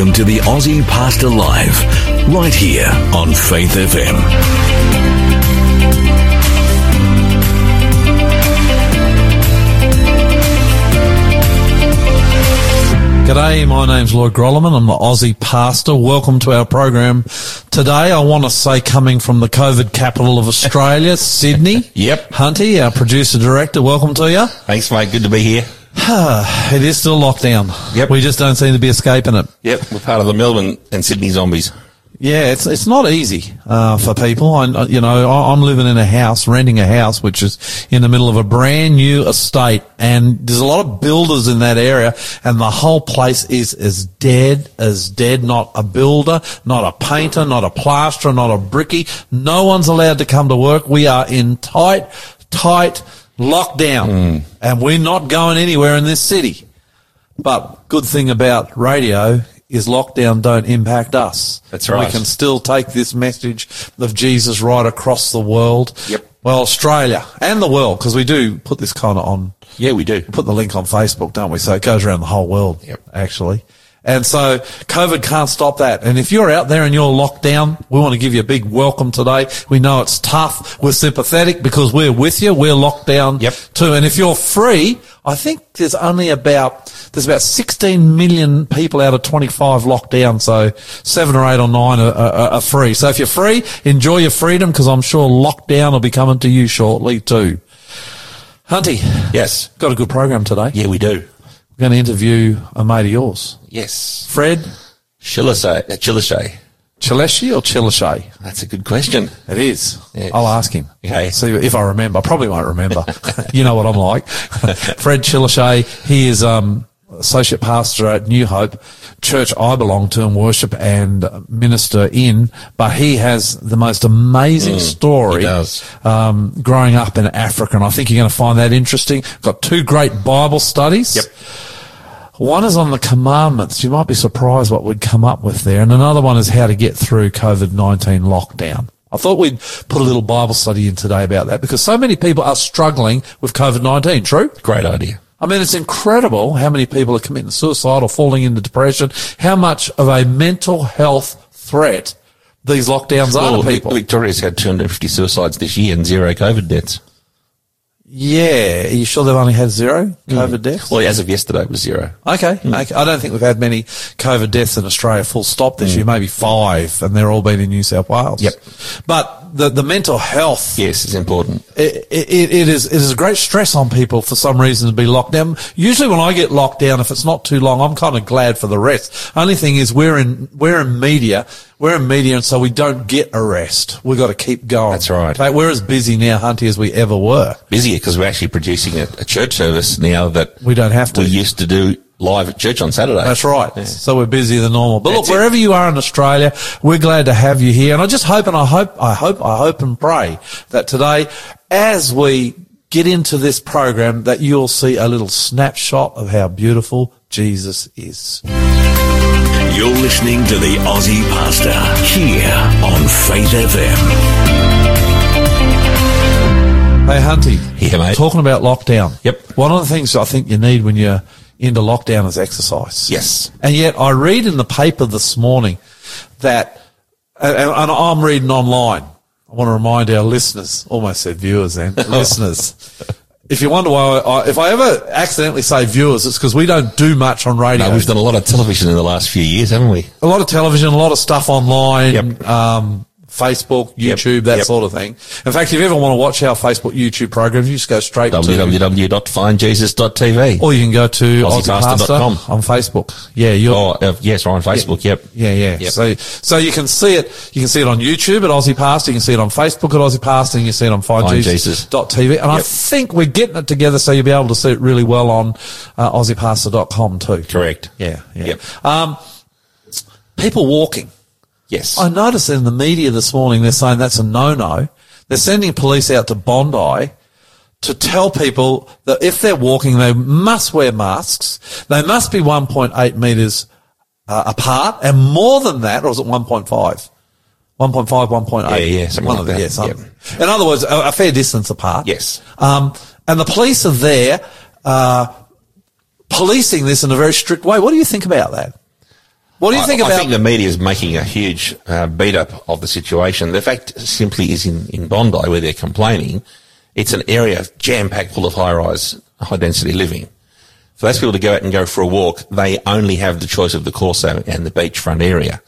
Welcome to the Aussie Pastor Live, right here on Faith FM. G'day, my name's Lloyd Grolimund. I'm the Aussie pastor. Welcome to our program. Today, I want to say coming from the COVID capital of Australia, Sydney. Yep. Hunty, our producer director, welcome to you. Thanks, mate. Good to be here. it is still locked down. Yep. We just don't seem to be escaping it. Yep. We're part of the Melbourne and Sydney zombies. Yeah, it's it's not easy uh, for people. I, you know, I, I'm living in a house, renting a house, which is in the middle of a brand new estate, and there's a lot of builders in that area, and the whole place is as dead as dead. Not a builder, not a painter, not a plasterer, not a bricky. No one's allowed to come to work. We are in tight, tight lockdown, hmm. and we're not going anywhere in this city. But good thing about radio is lockdown don't impact us. That's right. We can still take this message of Jesus right across the world. Yep. Well, Australia and the world, because we do put this kind of on, Yeah, we do. put the link on Facebook, don't we? So it goes around the whole world, Yep. actually. And so COVID can't stop that. And if you're out there and you're locked down, we want to give you a big welcome today. We know it's tough. We're sympathetic because we're with you. We're locked down Yep. too. And if you're free, I think there's only about, there's about 16 million people out of 25 locked down. So seven or eight or nine are, are, are free. So if you're free, enjoy your freedom because I'm sure lockdown will be coming to you shortly too. Hunty, Yes. got a good program today. Yeah, we do. We're going to interview a mate of yours, Yes. Fred Chilishay. Uh, Chilishay. Chileshi or Chilishay? That's a good question. It is. Yes. I'll ask him. Okay. See if I remember. I probably won't remember. you know what I'm like. Fred Chilishay, he is um, associate pastor at New Hope church I belong to and worship and minister in, but he has the most amazing story. Mm, he does. Um, growing up in Africa, and I think you're going to find that interesting. Got two great Bible studies. Yep. One is on the commandments. You might be surprised what we'd come up with there. And another one is how to get through COVID-19 lockdown. I thought we'd put a little Bible study in today about that because so many people are struggling with COVID-19. True? Great idea. I mean, it's incredible how many people are committing suicide or falling into depression, how much of a mental health threat these lockdowns are to people. Victoria's had 250 suicides this year and zero COVID deaths. Yeah. Are you sure they've only had zero COVID mm. deaths? Well, as of yesterday, it was zero. Okay, mm. okay. I don't think we've had many COVID deaths in Australia full stop this mm. year, maybe five, and they're all been in New South Wales. Yep. But the, the mental health, Yes, it's important. it, it, it is, it is a great stress on people for some reason to be locked down. Usually when I get locked down, if it's not too long, I'm kind of glad for the rest. Only thing is we're in, we're in media, we're in media and so we don't get a rest. We've got to keep going. That's right. Fact, we're as busy now, Hunty, as we ever were. Busier because we're actually producing a, a church service now that We don't have to. we used to do live at church on Saturday. That's right. So we're busier than normal. But That's look, it. wherever you are in Australia, we're glad to have you here. And I just hope and I hope, I hope, I hope and pray that today, as we get into this program, that you'll see a little snapshot of how beautiful Jesus is. You're listening to the Aussie Pastor here on Faith FM. Hey, Hunty. Yeah, mate. Talking about lockdown. Yep. One of the things I think you need when you're into lockdown is exercise. Yes. And yet I read in the paper this morning that, and, and I'm reading online. I want to remind our listeners, almost said viewers then, listeners. If you wonder why, I, if I ever accidentally say viewers, it's because we don't do much on radio. No, we've done a lot of television in the last few years, haven't we? a lot of television, a lot of stuff online, Yep. um, Facebook, Yep. YouTube, that Yep. sort of thing. In fact, if you ever want to watch our Facebook, YouTube programs, you just go straight to www.findjesus.tv. Or you can go to AussiePastor.com. On Facebook. Yeah, you're. Oh, uh, yes, we're on Facebook. Yep. Yeah, yeah. Yep. So, so you can see it. You can see it on YouTube at Aussie Pastor. You can see it on Facebook at Aussie Pastor. And you can see it on FindJesus.tv. And I think we're getting it together so you'll be able to see it really well on uh, AussiePastor.com too. Correct. Yeah, yeah. Yep. Um, people walking. Yes. I noticed in the media this morning they're saying that's a no-no. They're sending police out to Bondi to tell people that if they're walking, they must wear masks. They must be 1.8 meters uh, apart, and more than that, or is it 1.5? 1.5, 1.8. Yeah, yeah, something One like the- that. yeah, something. In other words, a, a fair distance apart. Yes. Um, and the police are there, uh, policing this in a very strict way. What do you think about that? What do you I- think I think the media is making a huge uh, beat up of the situation. The fact simply is in, in Bondi where they're complaining, it's an area jam packed full of high rise, high density living. For those people to go out and go for a walk, they only have the choice of the Corso and the beachfront area.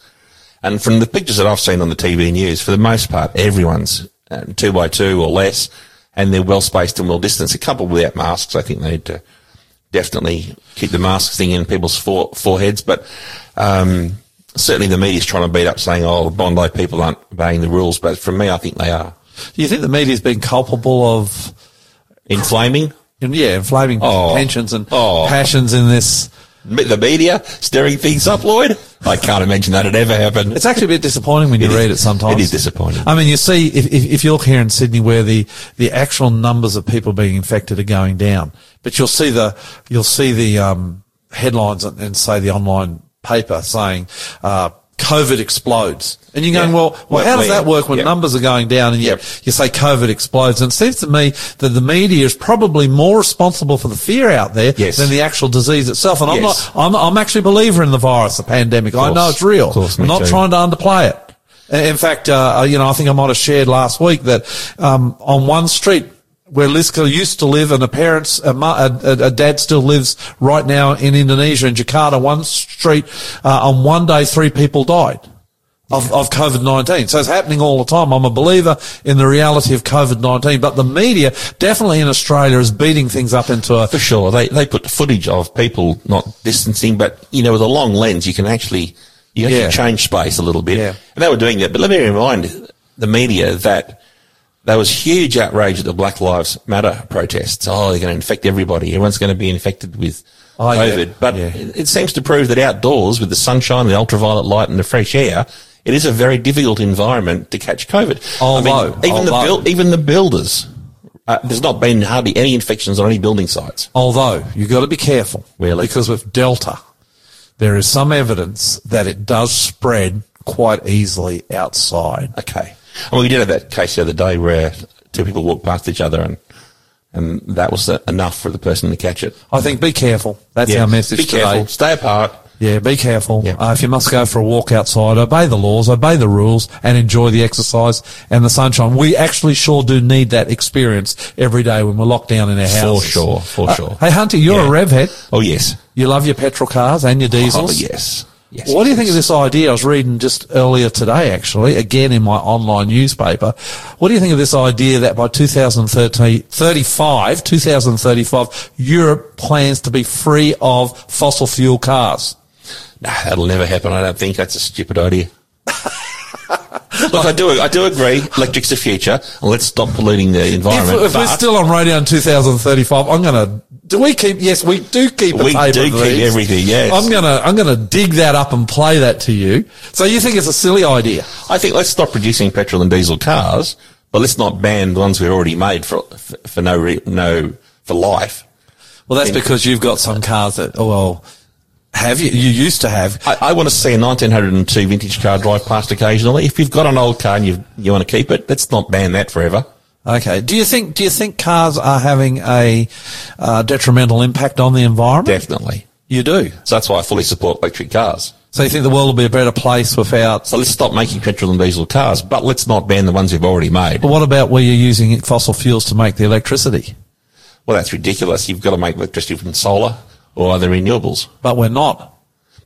And from the pictures that I've seen on the TV news, for the most part, everyone's um, two by two or less, and they're well spaced and well distanced. A couple without masks, I think they need to definitely keep the masks thing in people's fore, foreheads. But um, certainly the media's trying to beat up saying, "Oh, the Bondi people aren't obeying the rules." But for me, I think they are do you think the media's been culpable of, inflaming. yeah, inflaming Oh. tensions and Oh. passions in this? The media stirring things up, Lloyd. I can't imagine that it ever happened. It's actually a bit disappointing when you It is- read it sometimes. it is disappointing. I mean, you see, if, if, if you look here in Sydney where the, the actual numbers of people being infected are going down, but you'll see the, you'll see the, um, headlines and, and say the online paper saying, uh, COVID explodes. And you're going, Yeah. well, well, how does that work when yeah. numbers are going down and you, Yep. you say COVID explodes? And it seems to me that the media is probably more responsible for the fear out there Yes. than the actual disease itself. And I'm Yes. not, I'm, I'm actually a believer in the virus, the pandemic. I know it's real. Course, I'm not too. trying to underplay it. In fact, uh, you know, I think I might have shared last week that um, on one street where Liska used to live, and her parents, a, a, a, a dad still lives right now in Indonesia, in Jakarta. One street, uh, on one day, three people died. Of, of COVID-19. So it's happening all the time. I'm a believer in the reality of COVID-19, but the media definitely in Australia is beating things up into a, For sure. They, they put footage of people not distancing, but, you know, with a long lens, you can actually, you actually Yeah. change space a little bit. Yeah. And they were doing that. But let me remind the media that there was huge outrage at the Black Lives Matter protests. Oh, they're going to infect everybody. Everyone's going to be infected with Oh, yeah. COVID. But Yeah. it, it seems to prove that outdoors with the sunshine, the ultraviolet light and the fresh air, it is a very difficult environment to catch COVID. Although- even the although- even the builders, uh, there's not been hardly any infections on any building sites. Although you've got to be careful, Really? because with Delta, there is some evidence that it does spread quite easily outside. Okay. And we did have that case the other day where two people walked past each other and and that was enough for the person to catch it. I think be careful. That's our message Be today. careful. Stay apart. Yeah, be careful. Yeah. Uh, if you must go for a walk outside, obey the laws, obey the rules, and enjoy the exercise and the sunshine. We actually sure do need that experience every day when we're locked down in our house. For sure, for Uh, sure. Hey, Hunter, you're Yeah. a rev head. Oh yes. You love your petrol cars and your diesels. Oh yes. Yes. What do you think of this idea? I was reading just earlier today, actually, again in my online newspaper. What do you think of this idea that by 2035, 2035, Europe plans to be free of fossil fuel cars? Nah, that'll never happen. I don't think that's a stupid idea. Look, I do, I do agree. Electric's the future, and let's stop polluting the environment. if we're still on radio in 2035, I'm going to. Do we keep? Yes, we do keep. We do keep these. everything, yes. I'm gonna. I'm gonna dig that up and play that to you. So you think it's a silly idea? I think let's stop producing petrol and diesel cars, but let's not ban the ones we've already made for for, for no re, no for life. Well, that's because you've got some cars that. Oh well, have you? You used to have. I, I want to see a 1902 vintage car drive past occasionally. If you've got an old car and you you want to keep it, let's not ban that forever. Okay. Do you think? Do you think cars are having a uh, detrimental impact on the environment? Definitely. You do. So that's why I fully support electric cars. So you think the world will be a better place without? So let's stop making petrol and diesel cars, but let's not ban the ones we've already made. But what about where you're using fossil fuels to make the electricity? Well, that's ridiculous. You've got to make electricity from solar or other renewables. But we're not.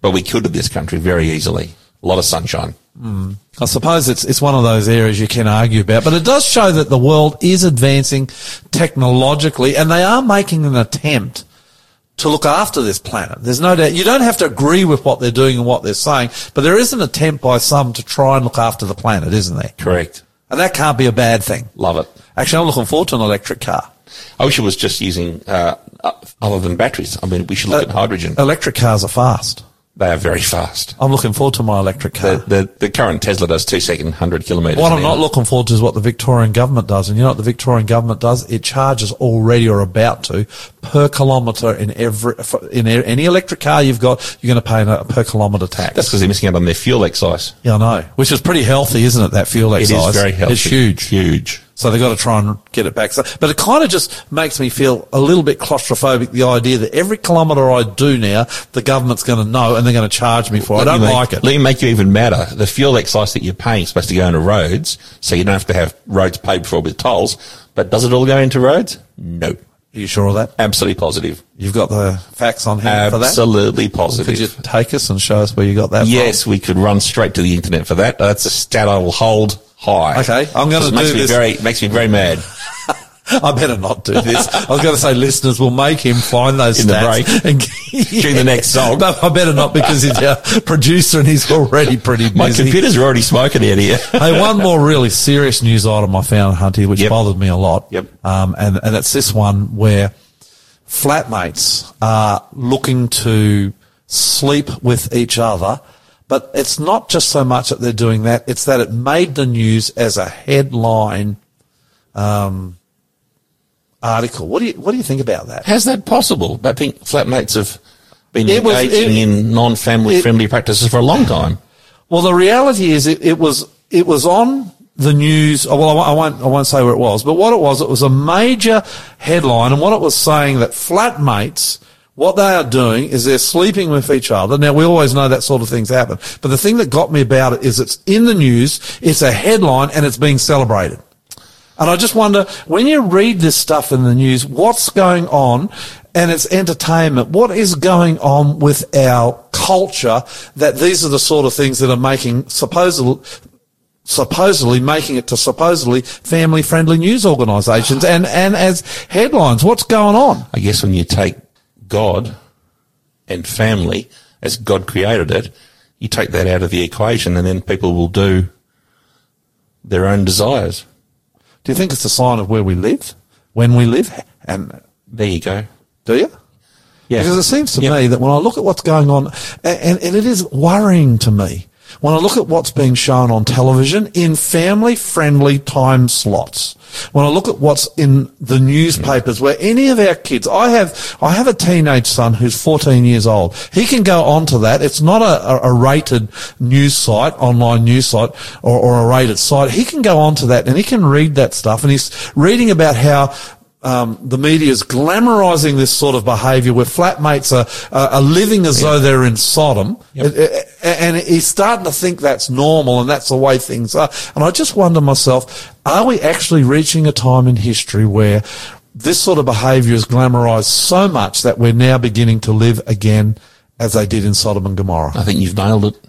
But we could in this country very easily. A lot of sunshine. Hmm. I suppose it's it's one of those areas you can argue about, but it does show that the world is advancing technologically, and they are making an attempt to look after this planet. There's no doubt. You don't have to agree with what they're doing and what they're saying, but there is an attempt by some to try and look after the planet, isn't there? Correct. And that can't be a bad thing. Love it. Actually, I'm looking forward to an electric car. I wish it was just using, uh, uh, other than batteries. I mean, we should look Uh, at hydrogen. Electric cars are fast. They are very fast. I'm looking forward to my electric car. The, the, the current Tesla does two second, 100 kilometres. What I'm not looking forward to is what the Victorian government does. And you know what the Victorian government does? It charges already or about to per kilometre in every, in any electric car you've got, you're going to pay a per kilometre tax. That's because they're missing out on their fuel excise. yeah, I know. Which is pretty healthy, isn't it? That fuel excise. is very healthy. It's huge. Huge. So they've got to try and get it back. So, but it kind of just makes me feel a little bit claustrophobic, the idea that every kilometre I do now, the government's going to know and they're going to charge me for it. I don't me like make, it. Let me make you even madder. The fuel excise that you're paying is supposed to go into roads, so you don't have to have roads paid for with tolls. But does it all go into roads? No. Are you sure of that? Absolutely positive. You've got the facts on hand for that? Absolutely positive. Could you take us and show us where you got that Yes, we could run straight to the internet for that. That's a stat I will hold high. Okay, I'm It makes do me this. very makes me very mad. I better not do this. I was going to say listeners will make him find those In the stats break. and During the next song. But I better not because he's our producer and he's already pretty busy. My computers are already smoking out here. hey, one more really serious news item I found, Hunty, which Yep. bothered me a lot. Yep. Um, and, and it's this one where flatmates are looking to sleep with each other. But it's not just so much that they're doing that, it's that it made the news as a headline, um, article. What do you, what do you think about that? How's that possible? I think flatmates have been It was- engaging it- in non family friendly practices for a long time. Well, the reality is it, it was it was on the news. oh, Well, I won't I won't say where it was, but what it was, it was a major headline, and what it was saying that flatmates. What they are doing is they're sleeping with each other. Now we always know that sort of things happen, but the thing that got me about it is it's in the news, it's a headline, and it's being celebrated. And I just wonder, when you read this stuff in the news, what's going on? And it's entertainment. What is going on with our culture that these are the sort of things that are making supposedly, supposedly making it to supposedly family friendly news organisations and, and as headlines? What's going on? I guess when you take God and family as God created it, you take that out of the equation and then people will do their own desires. Do you think it's a sign of where we live, when we live? And There you go. do you? Yeah. Because it seems to Yep. me that when I look at what's going on, and, and it is worrying to me, when I look at what's being shown on television in family friendly time slots, when I look at what's in the newspapers where any of our kids, I have, I have a teenage son who's 14 years old. He can go onto that. It's not a, a, rated news site, online news site or, or a rated site. He can go onto that and he can read that stuff and he's reading about how um, the media is glamorizing this sort of behaviour where flatmates are, are, are living as though they're in Sodom. Yep. Uh, uh, And he's starting to think that's normal and that's the way things are. And I just wonder myself, are we actually reaching a time in history where this sort of behaviour is glamorized so much that we're now beginning to live again as they did in Sodom and Gomorrah? I think you've nailed it.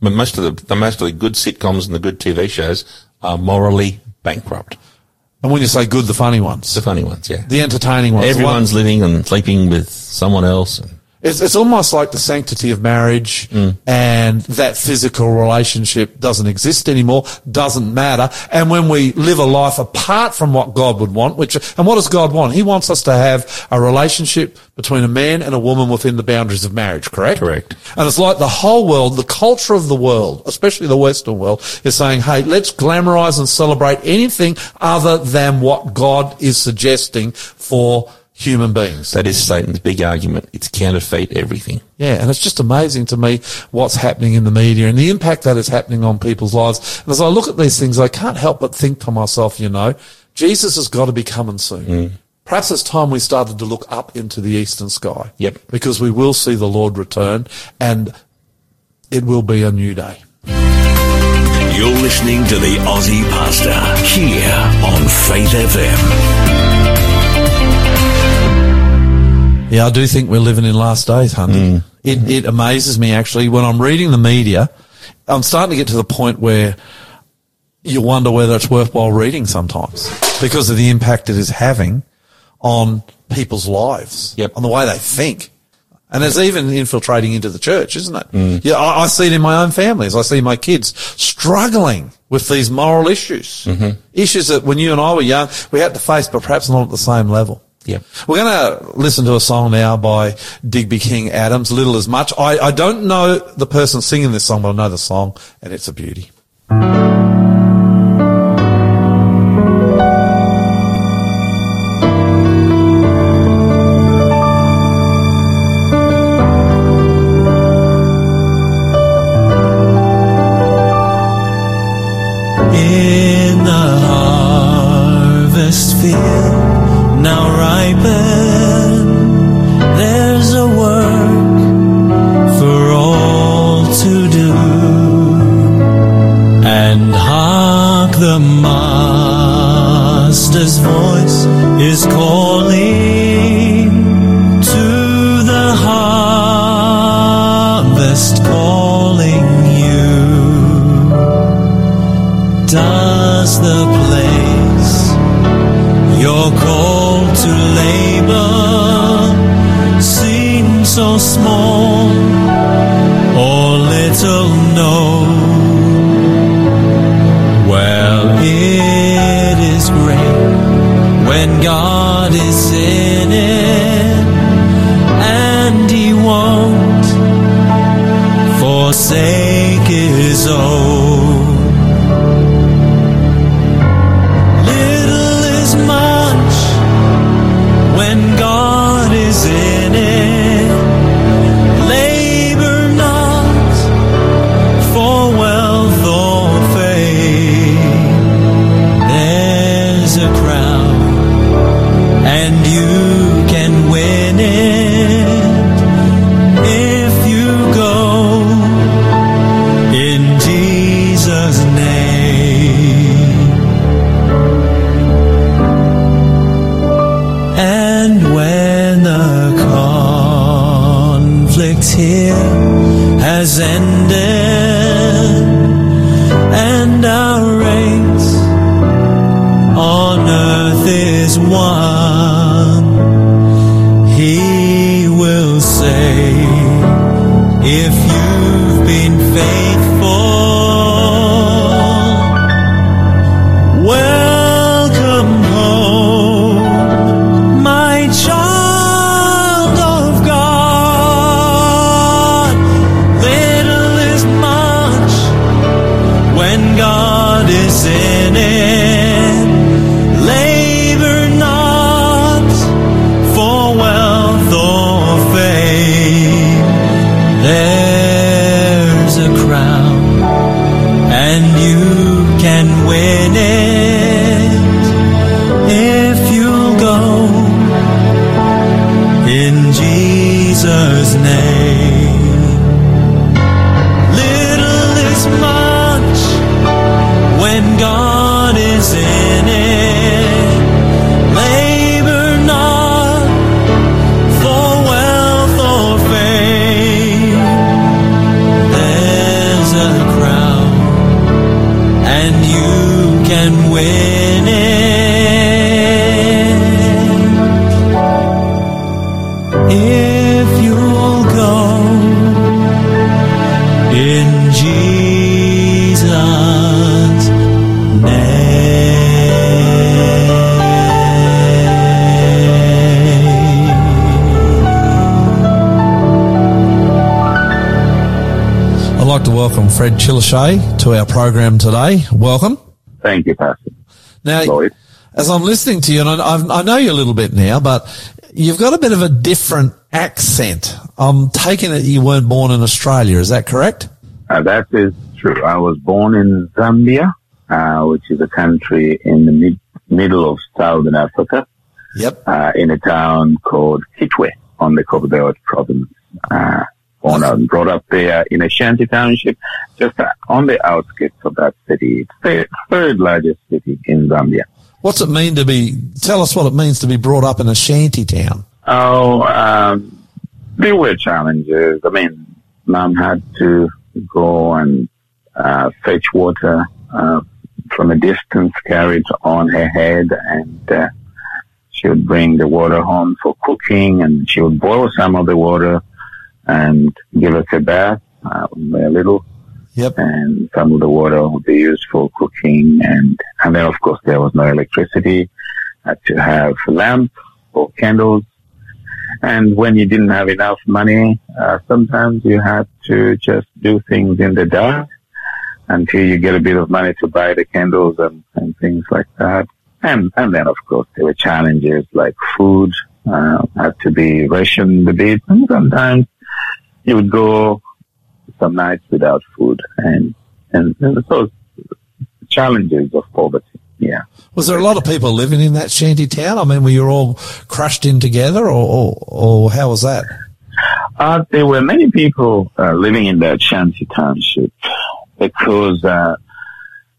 But most of the, the most of the good sitcoms and the good TV shows are morally bankrupt. And when you say good, the funny ones, The funny ones, yeah. the entertaining ones, Everyone's living and sleeping with someone else. And It's, it's almost like the sanctity of marriage mm. and that physical relationship doesn't exist anymore, doesn't matter. And when we live a life apart from what God would want, which, and what does God want? He wants us to have a relationship between a man and a woman within the boundaries of marriage, correct? Correct. And it's like the whole world, the culture of the world, especially the Western world, is saying, hey, let's glamorize and celebrate anything other than what God is suggesting for human beings. that is Satan's big argument. It's counterfeit everything. Yeah, and it's just amazing to me what's happening in the media and the impact that is happening on people's lives. And as I look at these things, I can't help but think to myself, you know, Jesus has got to be coming soon. Mm. Perhaps it's time we started to look up into the eastern sky. Yep. Because we will see the Lord return and it will be a new day. You're listening to the Aussie Pastor here on Faith FM. Yeah, I do think we're living in last days, Hunty. Mm. It, it amazes me actually when I'm reading the media. I'm starting to get to the point where you wonder whether it's worthwhile reading sometimes because of the impact it is having on people's lives, Yep. on the way they think. And it's even infiltrating into the church, isn't it? Mm. Yeah, I, I see it in my own families. I see my kids struggling with these moral issues, mm-hmm. issues that when you and I were young, we had to face, but perhaps not at the same level. Yep. We're going to listen to a song now by Digby King Adams, Little as Much. I, I don't know the person singing this song, but I know the song, and it's a beauty. God Fred Chileshe to our program today. Welcome. Thank you, Pastor Now, Lloyd. as I'm listening to you, and I, I know you a little bit now, but you've got a bit of a different accent. I'm taking it you weren't born in Australia. Is that correct? Uh, that is true. I was born in Zambia, uh, which is a country in the mid- middle of southern Africa, Yep. uh, in a town called Kitwe on the Copperbelt province. Born and brought up there in a shanty township, just on the outskirts of that city. It's the third largest city in Zambia. What's it mean to be? Tell us what it means to be brought up in a shanty town. Oh, um, there were challenges. I mean, mom had to go and uh, fetch water uh, from a distance, carry it on her head, and uh, she would bring the water home for cooking, and she would boil some of the water and give us a bath, uh, a little, Yep. and some of the water would be used for cooking, and and then of course there was no electricity. Had to have lamp or candles and when you didn't have enough money, uh, sometimes you had to just do things in the dark until you get a bit of money to buy the candles and, and things like that. And, and then of course there were challenges like food, uh, had to be rationed a bit. And sometimes you would go some nights without food and, and, and so challenges of poverty. Yeah. Was there a lot of people living in that shanty town? I mean, were you all crushed in together, or or, or how was that? Uh, there were many people uh, living in that shanty township because uh,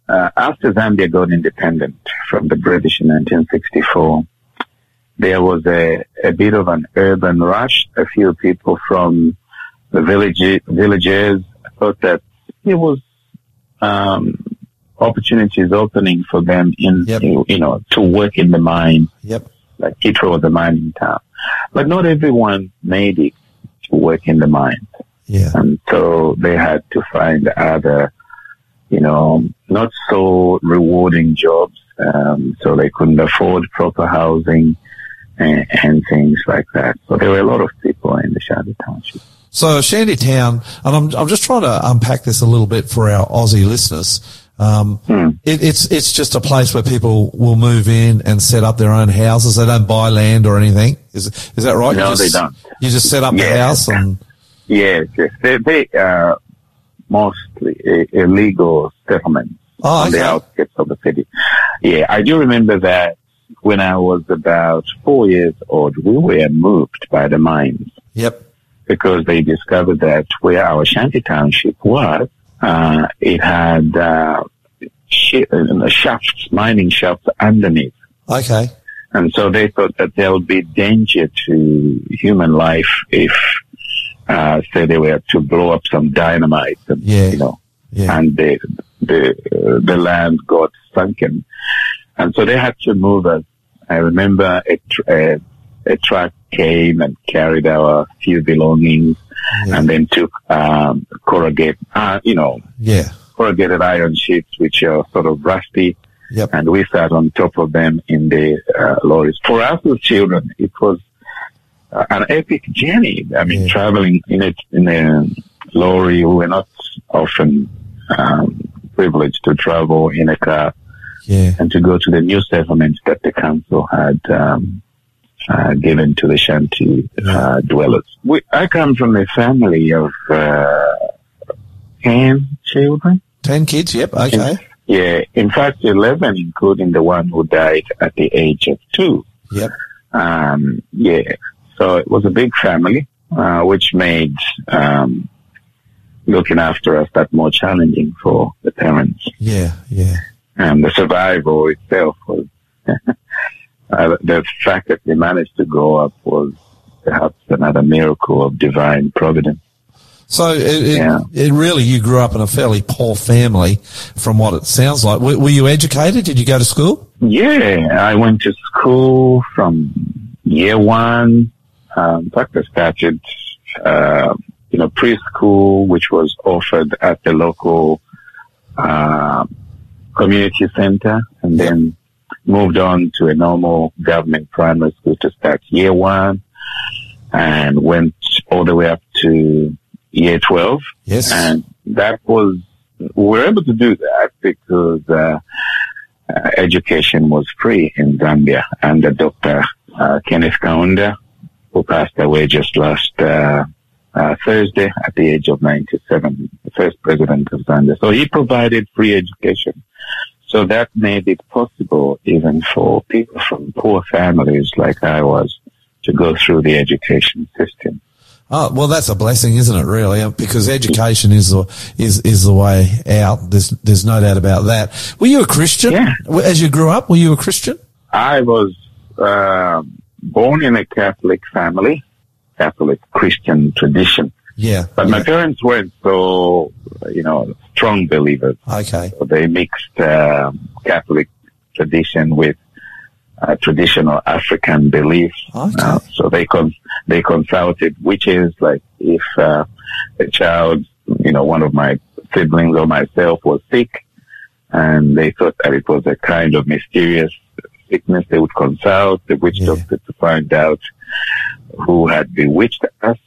uh, after Zambia got independent from the British in 1964, there was a, a bit of an urban rush. A few people from the village, villages thought that it was um, opportunities opening for them in, Yep. you know, to work in the mine Yep. like Kitwe was a mining town. But not everyone made it to work in the mine. Yeah. And so they had to find other, you know, not so rewarding jobs. Um, so they couldn't afford proper housing and, and things like that. So there were a lot of people in the Shanty Township. So Shantytown, and I'm, I'm just trying to unpack this a little bit for our Aussie listeners. Um, hmm. it, it's, it's just a place where people will move in and set up their own houses. They don't buy land or anything. Is, is that right? No, you they just, don't. You just set up the house and, Yes, yes. They, they are mostly uh, illegal settlements Oh, on the outskirts of the city. Yeah, I do remember that when I was about four years old, we were moved by the mines yep. Because they discovered that where our shanty township was, uh, it had uh, uh, shafts, mining shafts underneath. Okay. And so they thought that there would be danger to human life if, uh, say they were to blow up some dynamite and, Yeah. you know, Yeah. and the, the, uh, the land got sunken. And so they had to move us. I remember a, tr- a, a truck came and carried our few belongings Yeah. and then took, um, corrugate, uh, you know, Yeah. corrugated iron sheets, which are sort of rusty Yep. and we sat on top of them in the uh, lorries. For us as children, it was uh, an epic journey. I mean, Yeah. traveling in a in a lorry. We were not often um, privileged to travel in a car Yeah. and to go to the new settlements that the council had um, uh, given to the shanty uh, dwellers. We, I come from a family of uh, ten children. Ten kids. Yep. Okay. Yeah, in fact, 11, including the one who died at the age of two. Yep. Um, yeah, so it was a big family, uh, which made um, looking after us that more challenging for the parents. Yeah. Yeah. And the survival itself was uh, the fact that they managed to grow up was perhaps another miracle of divine providence. So it, it, Yeah. it really, you grew up in a fairly poor family from what it sounds like. Were, were you educated? Did you go to school? Yeah, I went to school from year one. Um, in fact, I started, uh, you know, preschool, which was offered at the local uh, community center, and then moved on to a normal government primary school to start year one, and went all the way up to year twelve. Yes. And that was, we were able to do that because, uh, uh, education was free in Zambia under Dr. Uh, Kenneth Kaunda, who passed away just last, uh, uh, Thursday at the age of 97, the first president of Zambia. So he provided free education. So that made it possible even for people from poor families like I was to go through the education system. Oh, well, that's a blessing, isn't it? Really, because education is the is is the way out. There's there's no doubt about that. Were you a Christian Yeah. as you grew up? Were you a Christian? I was uh, born in a Catholic family, Catholic Christian tradition, Yeah. but my parents weren't so, you know, strong believers. Okay. So they mixed um Catholic tradition with uh, traditional African beliefs. Okay. Uh, so they con- they consulted witches, like if uh, a child, you know, one of my siblings or myself was sick, and they thought that it was a kind of mysterious sickness, they would consult the witch Yeah. doctor to find out who had bewitched us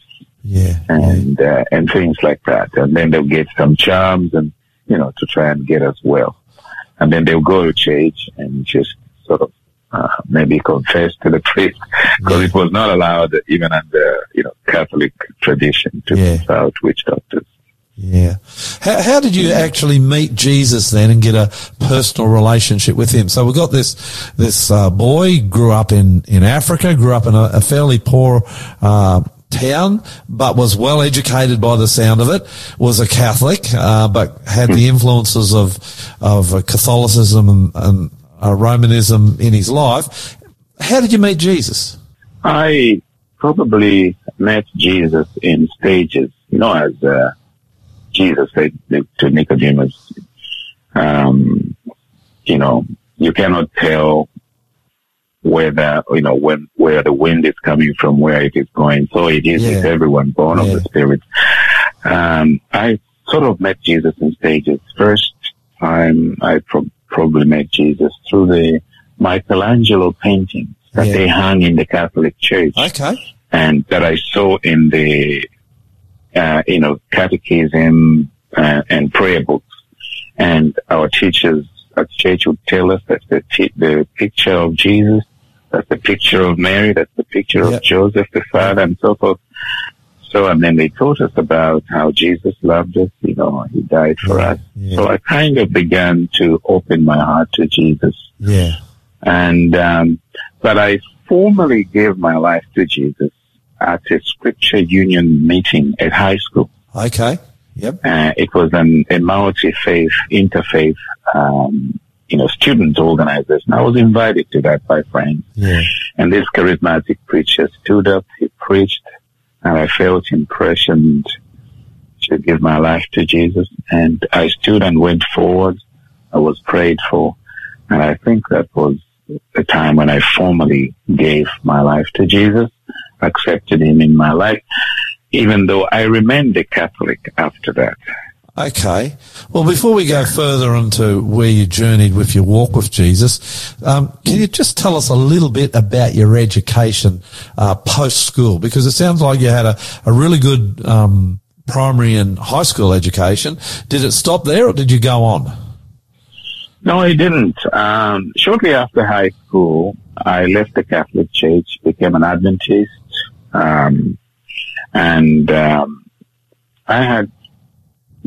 Yeah. yeah. and uh, and things like that. And then they'll get some charms and you know to try and get us well. And then they'll go to church and just sort of uh, maybe confess to the priest because it was not allowed even under you know Catholic tradition to Yeah. consult witch doctors. Yeah. How, how did you actually meet Jesus then and get a personal relationship with him? So we've got this, this, uh, boy grew up in, in Africa, grew up in a, a fairly poor, uh, town, but was well educated by the sound of it, was a Catholic, uh, but had the influences of, of uh, Catholicism and, and uh, Romanism in his life. How did you meet Jesus? I probably met Jesus in stages, you know, as uh, Jesus said to Nicodemus, um, you know, you cannot tell whether, you know, when, where the wind is coming from, where it is going. So it is Yeah. with everyone born of the Spirit. Um, I sort of met Jesus in stages. First time I pro- probably met Jesus through the Michelangelo paintings that Yeah. they hung in the Catholic Church Okay. and that I saw in the, uh, you know, catechism uh, and prayer books. And our teachers at church would tell us that the, t- the picture of Jesus, that's the picture of Mary, that's the picture Yeah. of Joseph the Father, and so forth. So, and then they taught us about how Jesus loved us, you know, he died for us. yeah. So I kind of began to open my heart to Jesus. Yeah. And, um, but I formally gave my life to Jesus at a scripture union meeting at high school. Okay. Yep. Uh, it was an, a multi-faith, interfaith, um, you know, students student organization. I was invited to that by friends. Yeah. And this charismatic preacher stood up, he preached, and I felt impressioned to give my life to Jesus. And I stood and went forward. I was prayed for. And I think that was the time when I formally gave my life to Jesus, accepted him in my life, even though I remained a Catholic after that. Okay. Well, before we go further into where you journeyed with your walk with Jesus, um, can you just tell us a little bit about your education uh, post school? Because it sounds like you had a, a really good um, primary and high school education. Did it stop there, or did you go on? No, I didn't. Um, shortly after high school, I left the Catholic Church, became an Adventist, um, and um, I had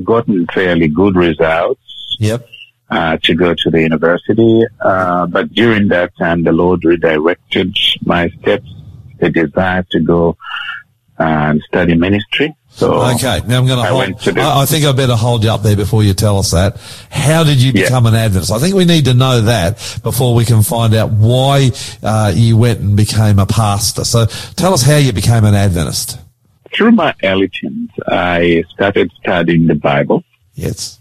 gotten fairly good results Yep. uh, to go to the university. Uh, but during that time, the Lord redirected my steps, the desire to go and study ministry. So Okay. Now I'm going to I hold. to I, I think I better hold you up there before you tell us that. How did you Yeah. become an Adventist? I think we need to know that before we can find out why uh, you went and became a pastor. So tell us how you became an Adventist. Through my early teens, I started studying the Bible. Yes.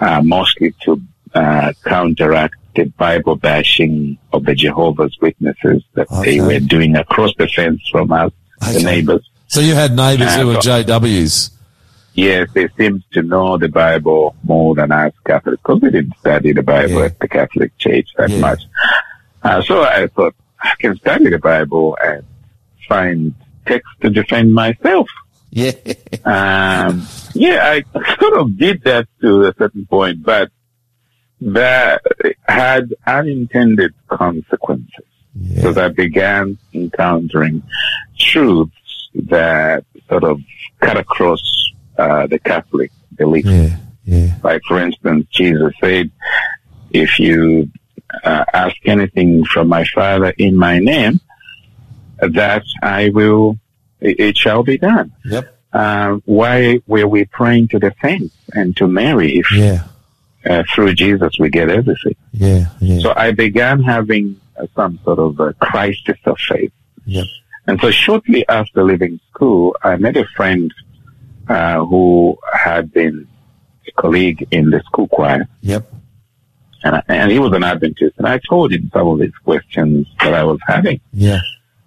uh, mostly to uh, counteract the Bible bashing of the Jehovah's Witnesses that Okay. they were doing across the fence from us, Okay. the neighbors. So you had neighbours Uh, who were JWs. Yes, they seemed to know the Bible more than us Catholics because we didn't study the Bible Yeah. at the Catholic Church that Yeah. much. Uh, so I thought I can study the Bible and find text to defend myself. Yeah. Um, yeah, I sort of did that to a certain point, but that had unintended consequences yeah. because I began encountering truths that sort of cut across uh, the Catholic belief. Yeah. Yeah. Like, for instance, Jesus said, if you uh, ask anything from my Father in my name, that I will, it, it shall be done Yep. uh, why were we praying to the saints and to Mary if Yeah. uh, through Jesus we get everything? Yeah. Yeah. So I began having uh, some sort of a crisis of faith. Yep. And so shortly after leaving school, I met a friend uh, who had been a colleague in the school choir, Yep. and, I, and he was an Adventist. And I told him some of these questions that I was having. Yeah.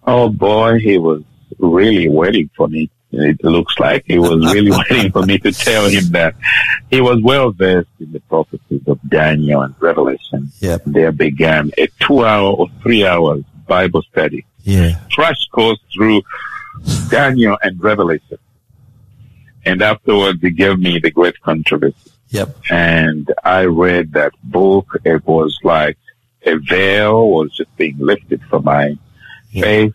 Oh boy, he was really waiting for me. It looks like he was really waiting for me to tell him that he was well versed in the prophecies of Daniel and Revelation. Yep. There began a two hour or three hours Bible study, Yeah. crash course through Daniel and Revelation. And afterwards he gave me the great controversy Yep. and I read that book. It was like a veil was just being lifted from my Yeah. face.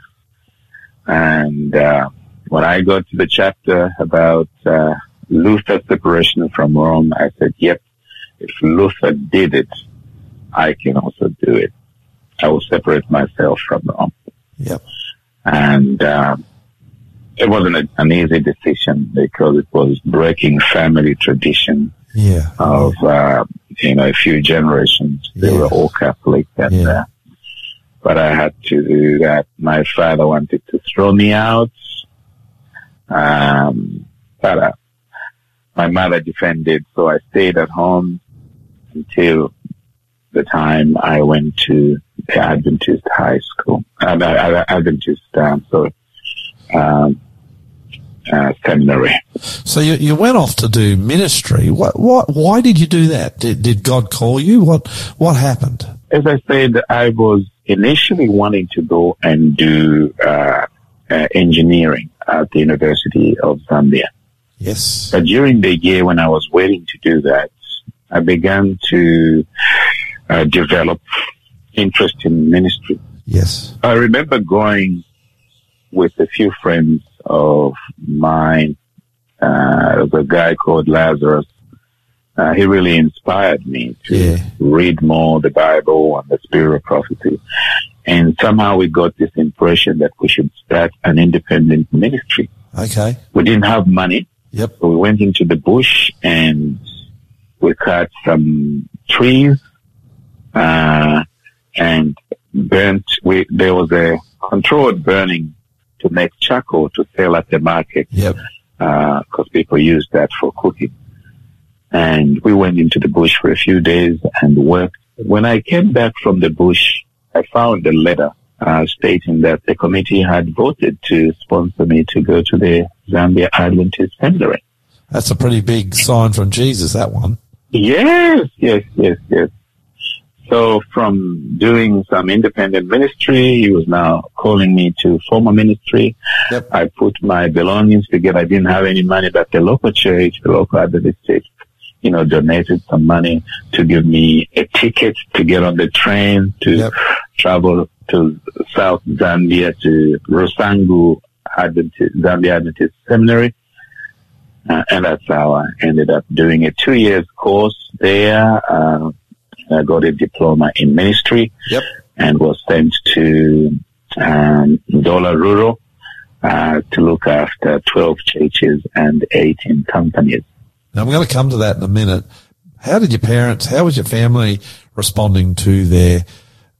And uh, when I got to the chapter about uh, Luther's separation from Rome, I said, "Yep, if Luther did it, I can also do it. I will separate myself from Rome." Yep. And um, it wasn't a, an easy decision because it was breaking family tradition Yeah. of, uh, you know, a few generations. They Yeah. were all Catholic. And, Yeah. Uh, but I had to do that. My father wanted to throw me out. Um, but, uh, my mother defended, so I stayed at home until the time I went to the Adventist high school, uh, Ad- Adventist, um, sorry, um, uh, seminary. So you, you went off to do ministry. What, what, why did you do that? Did, did God call you? What, what happened? As I said, I was initially wanting to go and do uh, uh, engineering at the University of Zambia. Yes. But during the year when I was waiting to do that, I began to uh, develop interest in ministry. Yes. I remember going with a few friends of mine. Uh, the guy called Lazarus. Uh, he really inspired me to Yeah. read more the Bible and the spirit of prophecy. And somehow we got this impression that we should start an independent ministry. Okay. We didn't have money. Yep. So we went into the bush and we cut some trees, uh, and burnt, we, there was a controlled burning to make charcoal to sell at the market, Yep. uh, cause people use that for cooking. And we went into the bush for a few days and worked. When I came back from the bush, I found a letter, uh, stating that the committee had voted to sponsor me to go to the Zambia Adventist Seminary. That's a pretty big sign from Jesus, that one. Yes, yes, yes, yes. So from doing some independent ministry, he was now calling me to form a ministry. Yep. I put my belongings together. I didn't have any money, but the local church, the local Adventist church, you know, donated some money to give me a ticket to get on the train to Yep. travel to South Zambia to Rusangu Adventist, Zambia Adventist Seminary. Uh, and that's how I ended up doing a two years course there. Uh, I got a diploma in ministry Yep. and was sent to um, Dollar Rural uh, to look after 12 churches and 18 companies. Now I'm going to come to that in a minute. How did your parents, how was your family responding to their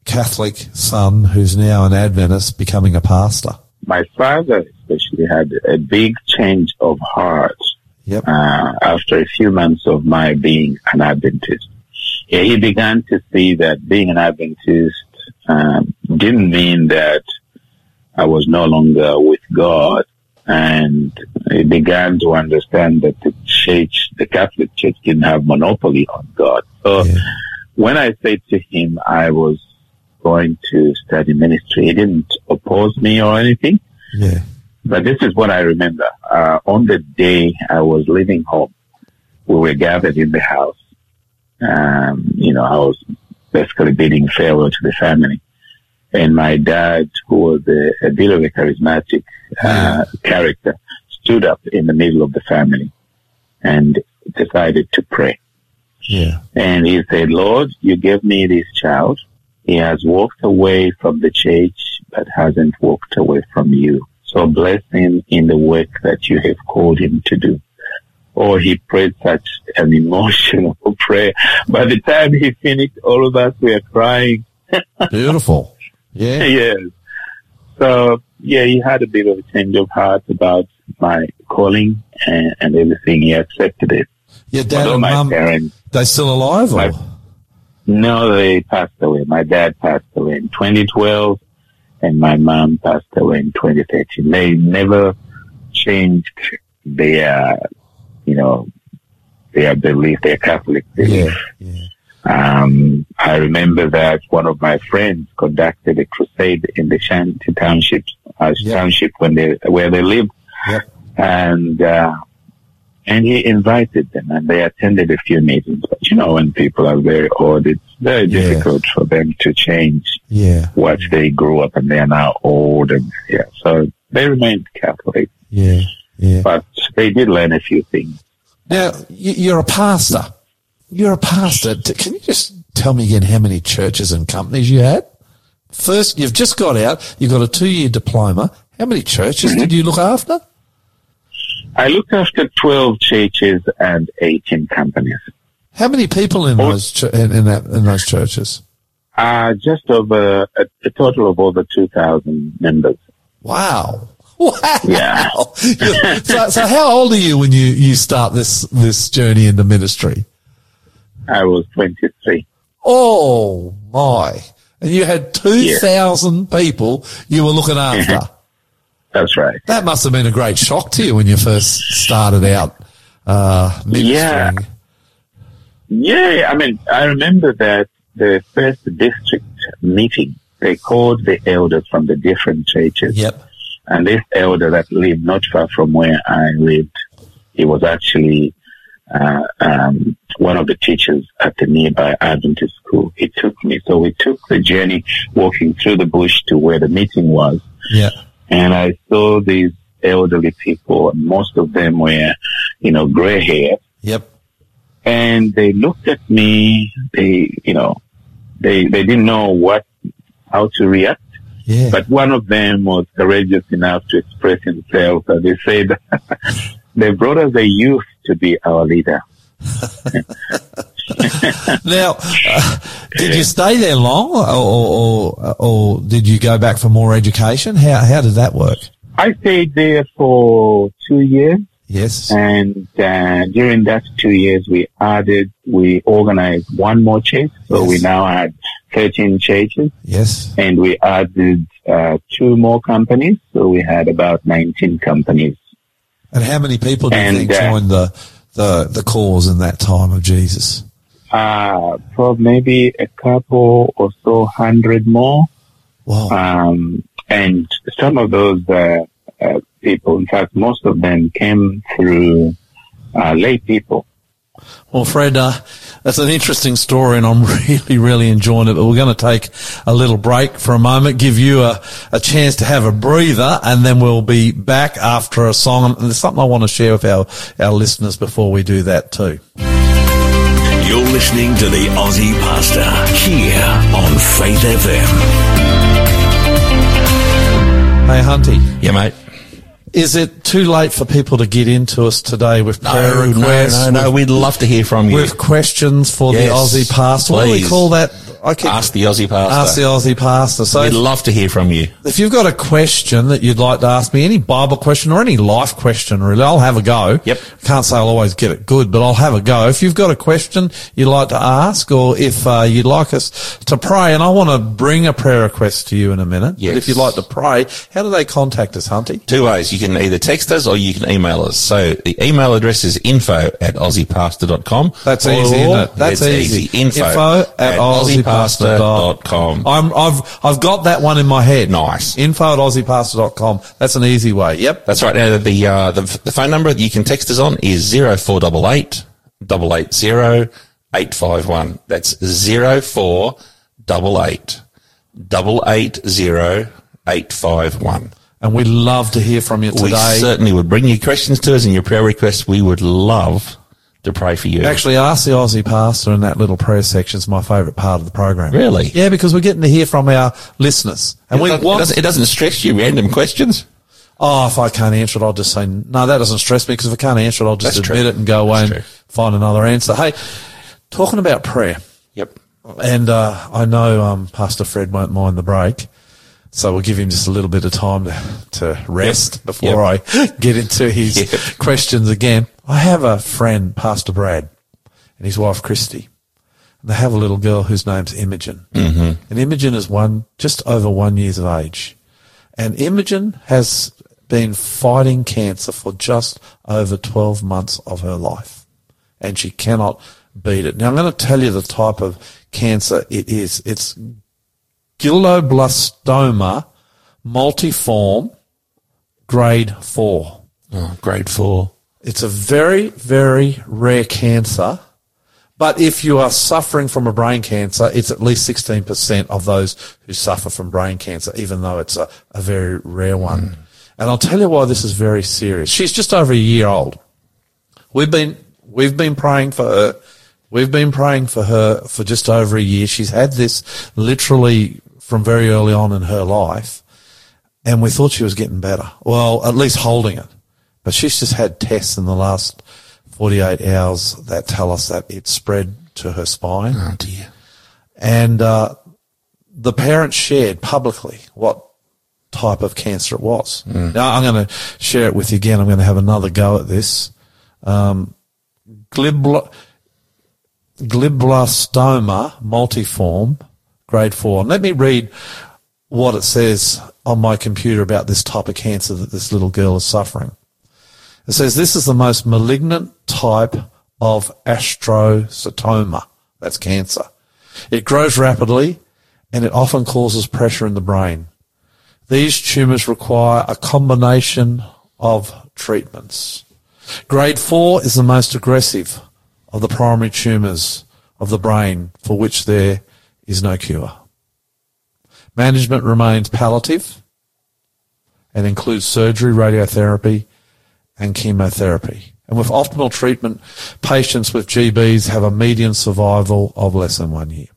Catholic son who's now an Adventist becoming a pastor? My father especially had a big change of heart Yep. uh, after a few months of my being an Adventist. Yeah, he began to see that being an Adventist um, didn't mean that I was no longer with God, and he began to understand that the church, the Catholic Church, didn't have monopoly on God. So Yeah. when I said to him I was going to study ministry, he didn't oppose me or anything. Yeah. But this is what I remember. Uh, on the day I was leaving home, we were gathered in the house. Um, you know, I was basically bidding farewell to the family. And my dad, who was a, a bit of a charismatic uh, character, stood up in the middle of the family and decided to pray. Yeah. And he said, Lord, you gave me this child. He has walked away from the church, but hasn't walked away from you. So bless him in the work that you have called him to do. Or he prayed such an emotional prayer. By the time he finished, all of us were crying. Beautiful. Yeah. yes. So yeah, he had a bit of a change of heart about my calling and, and everything. He accepted it. Your dad Although and my mum, parents they still alive or? My- No, they passed away. My dad passed away in 2012 and my mom passed away in 2013. They never changed their, you know, their belief, their Catholic belief. yeah. Yeah. Um, I remember that one of my friends conducted a crusade in the Shanty Township, uh, Yep. township when they, where they lived. Yep. And, uh, and he invited them and they attended a few meetings. But you know, when people are very old, it's very Yeah. difficult for them to change Yeah. what they grew up and they are now old and yeah. So they remained Catholic, Yeah. Yeah. but they did learn a few things. Now, you're a pastor. You're a pastor. Can you just tell me again how many churches and companies you had? First, you've just got out. You've got a two-year diploma. How many churches did you look after? I looked after 12 churches and 18 companies. How many people in those ch- in, in that in those churches? Uh, just over a, a total of over 2,000 members. Wow. Wow. Yeah. so, so how old are you when you, you start this, this journey into ministry? I was 23. Oh my. And you had 2,000 people you were looking after. That's right. that must have been a great shock to you when you first started out, uh, Yeah. Yeah, I mean, I remember that the first district meeting, they called the elders from the different churches. Yep. And this elder that lived not far from where I lived, he was actually uh, um, one of the teachers at the nearby Adventist school. He took me, so we took the journey walking through the bush to where the meeting was, Yeah. and I saw these elderly people. and Most of them were, you know, gray hair, Yep. and they looked at me. They, you know, they they didn't know what how to react. Yeah. But one of them was courageous enough to express himself. And they said, they brought us a youth to be our leader. Now, uh, did you stay there long, or, or, or, did you go back for more education? How how did that work? I stayed there for two years. Yes. And uh, during that two years, we added, we organized one more church. So Yes. we now had 13 churches. Yes. And we added uh, two more companies. So we had about 19 companies. And how many people do you And, think uh, joined the, the the cause in that time of Jesus? Uh, probably maybe a couple or so hundred more. Wow. Um, and some of those uh, uh, people, in fact, most of them came through uh, lay people. Well, Fred, uh, that's an interesting story, and I'm really, really enjoying it. But we're going to take a little break for a moment, give you a, a chance to have a breather, and then we'll be back after a song. And there's something I want to share with our, our listeners before we do that too. You're listening to the Aussie Pastor here on Faith FM. Hey, Hunty, Yeah, mate. Is it too late for people to get into us today with prayer No, no, requests? no, no. with- We'd love to hear from you. with questions for Yes, the Aussie pastor. What do we call that? I keep, Ask the Aussie pastor. ask the Aussie pastor. So We'd love to hear from you. if you've got a question that you'd like to ask me, any Bible question or any life question, really, I'll have a go. Yep. Can't say I'll always get it good, but I'll have a go. If you've got a question you'd like to ask, or if uh, you'd like us to pray, and I want to bring a prayer request to you in a minute. Yes. But if you'd like to pray, how do they contact us, Hunty? Two ways. You can either text us or you can email us. So the email address is info at aussiepastor.com. That's easy, isn't it? That's it's easy. Info, Info at at aussiepastor.com. I'm, I've I've got that one in my head. Nice. Info at aussiepastor.com. That's an easy way. Yep. That's right. Now the, uh, the the phone number that you can text us on is zero four double eight double eight zero eight five one. That's zero four double eight double eight zero eight five one. And we'd love to hear from you today. We certainly would bring your questions to us and your prayer requests. We would love to pray for you. Actually, ask the Aussie pastor in that little prayer section is my favourite part of the program. Really? Yeah, because we're getting to hear from our listeners, and it, we doesn't, it, doesn't, it doesn't stress you random questions. oh, if I can't answer it, I'll just say no. That doesn't stress me because if I can't answer it, I'll just That's admit true. it and go away That's and true. find another answer. Hey, talking about prayer. Yep. And uh, I know um, Pastor Fred won't mind the break, so we'll give him just a little bit of time to, to rest before I get into his Yep. questions again. I have a friend, Pastor Brad, and his wife Christy. And they have a little girl whose name's Imogen. Mm-hmm. And Imogen is one just over one years of age. And Imogen has been fighting cancer for just over 12 months of her life and she cannot beat it. Now I'm going to tell you the type of cancer it is. It's glioblastoma multiforme grade four. Oh, grade four. It's a very, very rare cancer. But if you are suffering from a brain cancer, it's at least 16% of those who suffer from brain cancer, even though it's a, a very rare one. Mm. And I'll tell you why this is very serious. She's just over a year old. We've been, we've been praying for her. We've been praying for her for just over a year. She's had this literally from very early on in her life. and we thought she was getting better. Well, at least holding it. But she's just had tests in the last 48 hours that tell us that it's spread to her spine. Oh dear. And uh, the parents shared publicly what type of cancer it was. Now, I'm going to share it with you again. I'm going to have another go at this. Um, glibla, glioblastoma multiforme, grade four. And let me read what it says on my computer about this type of cancer that this little girl is suffering. It says this is the most malignant type of astrocytoma. That's cancer. It grows rapidly and it often causes pressure in the brain. These tumours require a combination of treatments. Grade four is the most aggressive of the primary tumours of the brain for which there is no cure. Management remains palliative and includes surgery, radiotherapy, and chemotherapy. And with optimal treatment, patients with GBs have a median survival of less than one year.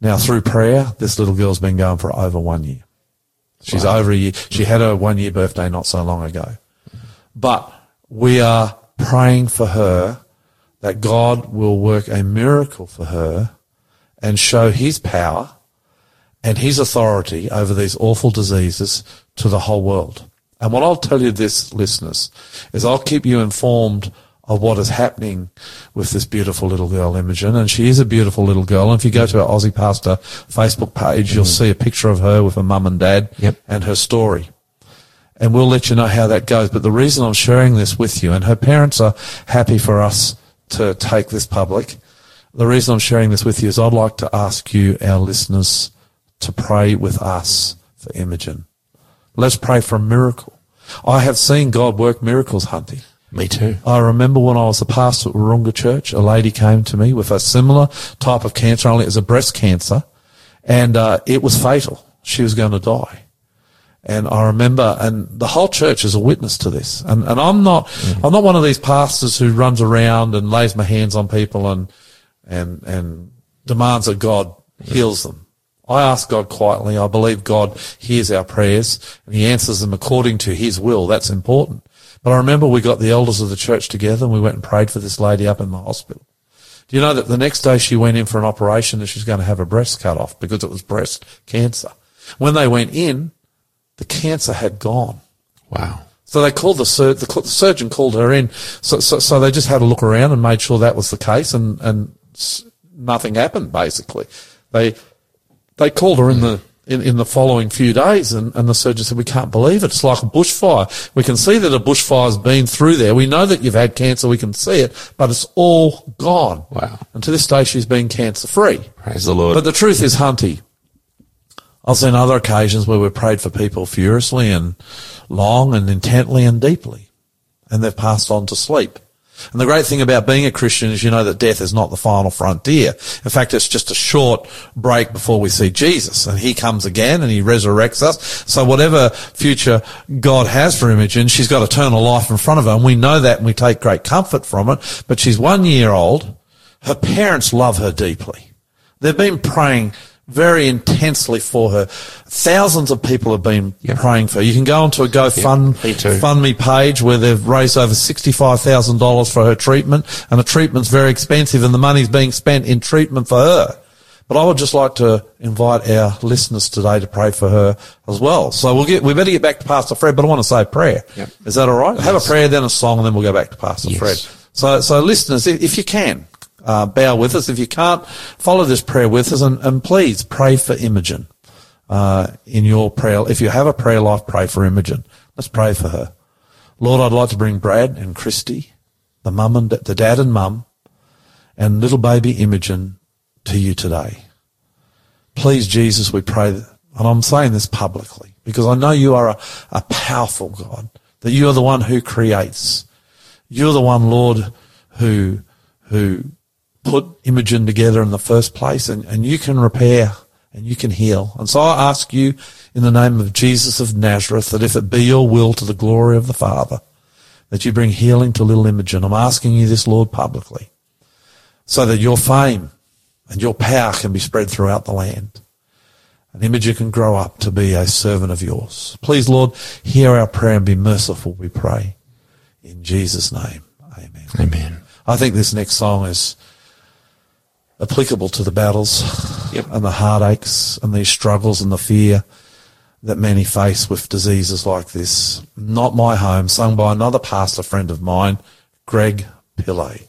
Now, through prayer, this little girl's been going for over one year. She's over a year. She had her one year birthday not so long ago. But we are praying for her that God will work a miracle for her and show his power and his authority over these awful diseases to the whole world. And what I'll tell you this, listeners, is I'll keep you informed of what is happening with this beautiful little girl, Imogen. And she is a beautiful little girl. And if you go to our Aussie Pastor Facebook page, you'll mm. see a picture of her with her mum and dad Yep. and her story. And we'll let you know how that goes. But the reason I'm sharing this with you, and her parents are happy for us to take this public. The reason I'm sharing this with you is I'd like to ask you, our listeners, to pray with us for Imogen. Let's pray for a miracle. I have seen God work miracles, Hunty. Me too. I remember when I was a pastor at Wahroonga Church, a lady came to me with a similar type of cancer, only it was a breast cancer, and uh, it was fatal. She was going to die. And I remember, and the whole church is a witness to this. And, and I'm not, I'm not one of these pastors who runs around and lays my hands on people and, and, and demands that God heals them. I ask God quietly. I believe God hears our prayers and he answers them according to his will. That's important. But I remember we got the elders of the church together and we went and prayed for this lady up in the hospital. Do you know that the next day she went in for an operation and she's going to have her breast cut off because it was breast cancer. When they went in, the cancer had gone. Wow. So they called the, sur- the, the surgeon called her in. So, so, so they just had a look around and made sure that was the case and, and nothing happened basically. They, they called her in the, in, in the following few days and, and the surgeon said, we can't believe it. It's like a bushfire. We can see that a bushfire's been through there. We know that you've had cancer. We can see it, but it's all gone. Wow. And to this day, she's been cancer free. Praise the Lord. But the truth is, Hunty, I've seen other occasions where we've prayed for people furiously and long and intently and deeply, and they've passed on to sleep. And the great thing about being a Christian is you know that death is not the final frontier. In fact, it's just a short break before we see Jesus and he comes again and he resurrects us. So whatever future God has for Imogen, she's got eternal life in front of her and we know that and we take great comfort from it. But she's one year old. Her parents love her deeply. They've been praying very intensely for her. Thousands of people have been praying for her. You can go onto a GoFund me too. GoFundMe page where they've raised over $65,000 for her treatment and the treatment's very expensive and the money's being spent in treatment for her. But I would just like to invite our listeners today to pray for her as well. So we'll get, we better get back to Pastor Fred, but I want to say a prayer. Yep. Is that all right? Have a prayer, then a song, and then we'll go back to Pastor Yes. Fred. So, so listeners, if you can, uh, bow with us. If you can't, follow this prayer with us and, and please pray for Imogen, uh, in your prayer. If you have a prayer life, pray for Imogen. Let's pray for her. Lord, I'd like to bring Brad and Christy, the mum and the dad and mum, and little baby Imogen to you today. Please, Jesus, we pray, and I'm saying this publicly because I know you are a, a powerful God, that you are the one who creates. You're the one, Lord, who, who put Imogen together in the first place and, and you can repair and you can heal. And so I ask you in the name of Jesus of Nazareth that if it be your will to the glory of the Father, that you bring healing to little Imogen. I'm asking you this, Lord, publicly, so that your fame and your power can be spread throughout the land. And Imogen can grow up to be a servant of yours. Please, Lord, hear our prayer and be merciful, we pray. In Jesus' name, amen. Amen. I think this next song is applicable to the battles yep. and the heartaches and these struggles and the fear that many face with diseases like this. Not My Home, sung by another pastor friend of mine, Greg Pillay.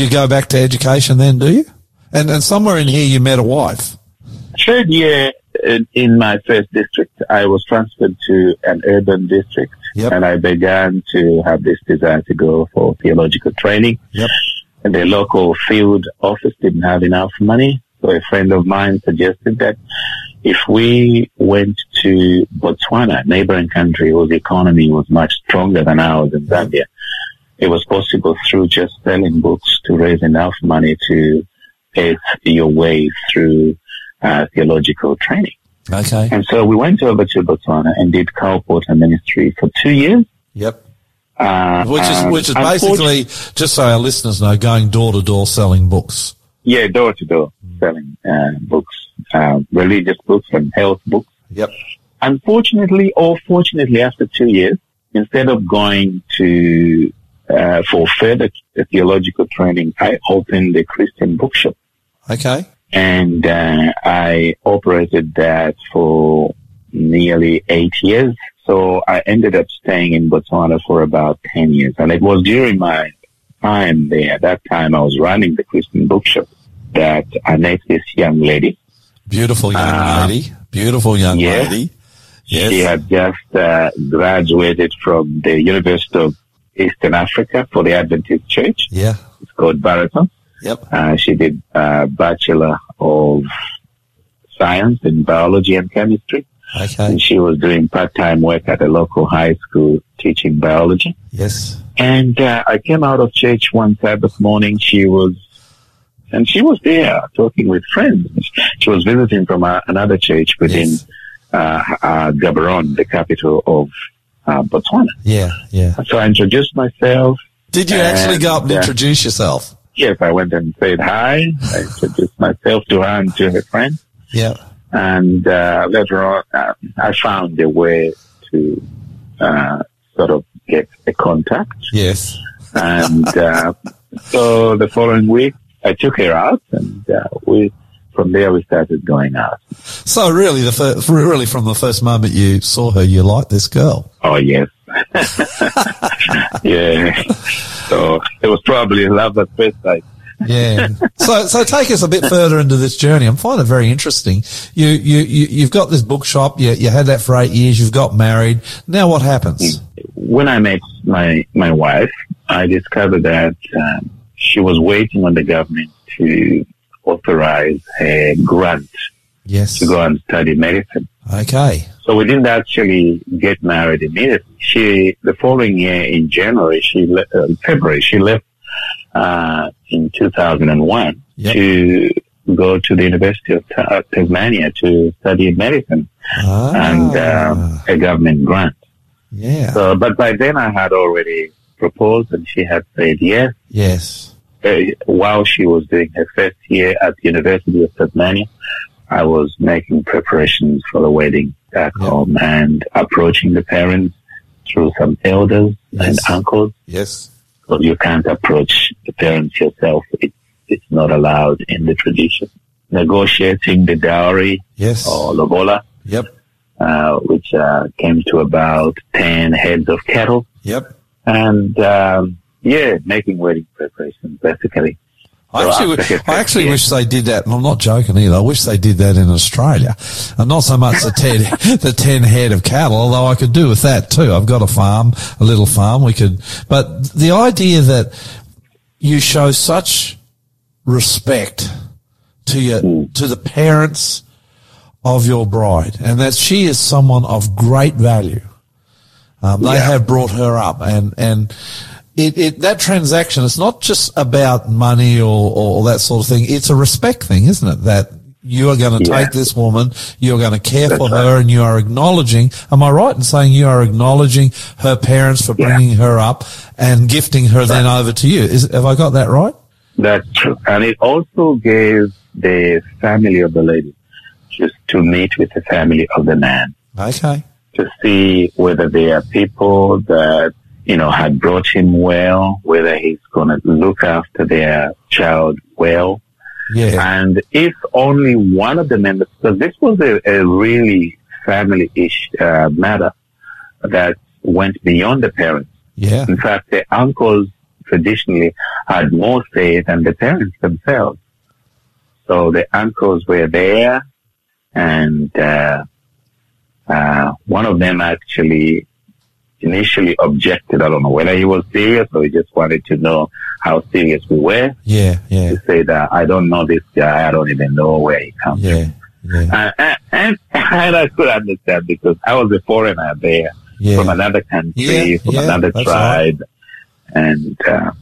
you go back to education then, do you? And and somewhere in here, you met a wife. Third year in my first district, I was transferred to an urban district, yep. and I began to have this desire to go for theological training. Yep. And the local field office didn't have enough money, so a friend of mine suggested that if we went to Botswana, neighboring country whose economy was much stronger than ours in Zambia, it was possible through just selling books to raise enough money to pay your way through uh, theological training. Okay. And so we went over to Botswana and did Porter ministry for two years. Yep. Uh, Which is which is basically just so our listeners know, going door to door selling books. Yeah, door to door selling uh, books, uh, religious books and health books. Yep. Unfortunately or fortunately, after two years, instead of going to uh, for further theological training, I opened a Christian bookshop Okay. and uh, I operated that for nearly eight years. So I ended up staying in Botswana for about ten years, and it was during my time there. At that time, I was running the Christian bookshop that I met this young lady. Beautiful young Uh, lady. Beautiful young yeah. lady. Yes. She had just uh, graduated from the University of Eastern Africa for the Adventist Church. Yeah. It's called Baraton. Yep. Uh, she did uh, Bachelor of Science in Biology and Chemistry. Okay. And she was doing part-time work at a local high school teaching biology. Yes. And uh, I came out of church one Sabbath morning. She was, and she was there talking with friends. She was visiting from uh, another church within Yes. uh, uh, Gaborone, the capital of uh, Botswana. Yeah. Yeah. So I introduced myself. Did you actually go up and And, uh, introduce yourself? Yes, I went and said hi. I introduced myself to her and to her friend. Yeah. And uh, later on, uh, I found a way to uh, sort of get a contact. Yes. And uh, so the following week, I took her out, and uh, we from there we started going out. So really, the fir- really from the first moment you saw her, you liked this girl. Oh yes, yeah. So it was probably love at first sight. Yeah. so, so take us a bit further into this journey. I find it very interesting. You, you, you, you've got this bookshop. You, you had that for eight years. You've got married. Now what happens? When I met my my wife, I discovered that um, she was waiting on the government to authorize a grant Yes. to go and study medicine. Okay. So we didn't actually get married immediately. She, the following year in January, she le- uh, February, she left uh, in 2001 Yep. to go to the University of Ta- Tasmania to study medicine Ah, and uh, a government grant. yeah. So, but by then I had already proposed, and she had said yes. yes. Uh, while she was doing her first year at the University of Tasmania, I was making preparations for the wedding back Yeah. home and approaching the parents through some elders and uncles. Yes. Because you can't approach the parents yourself. It, it's not allowed in the tradition. Negotiating the dowry Yes. or lobola, Yep. uh, which uh, came to about 10 heads of cattle. Yep. And, um, yeah, making wedding preparations, basically. I actually, I actually first wish they did that, and I'm not joking either. I wish they did that in Australia, and not so much the ten, the ten head of cattle. Although I could do with that too. I've got a farm, a little farm. We could, but the idea that you show such respect to your to the parents of your bride, and that she is someone of great value. Um, they have brought her up, and and it, it that transaction. It's not just about money or, or that sort of thing. It's a respect thing, isn't it? That you are going to Yeah. take this woman, you are going to care for That's her, and you are acknowledging. Am I right in saying you are acknowledging her parents for Yeah. bringing her up and gifting her then over to you? Is have I got that right? That's true. And it also gave the family of the lady just to meet with the family of the man Okay. to see whether they are people that, you know, had brought him well, whether he's going to look after their child well. Yeah. And if only one of the members, because this was a, a really family-ish uh, matter that went beyond the parents. Yeah. In fact, the uncles traditionally had more say than the parents themselves. So the uncles were there, and uh, uh, one of them actually initially objected. I don't know whether he was serious or he just wanted to know how serious we were. Yeah, yeah, He said, that I don't know this guy. I don't even know where he comes yeah, yeah, uh, and, and, I could understand because I was a foreigner there yeah. from another country, Yeah, from yeah, another tribe, and uh,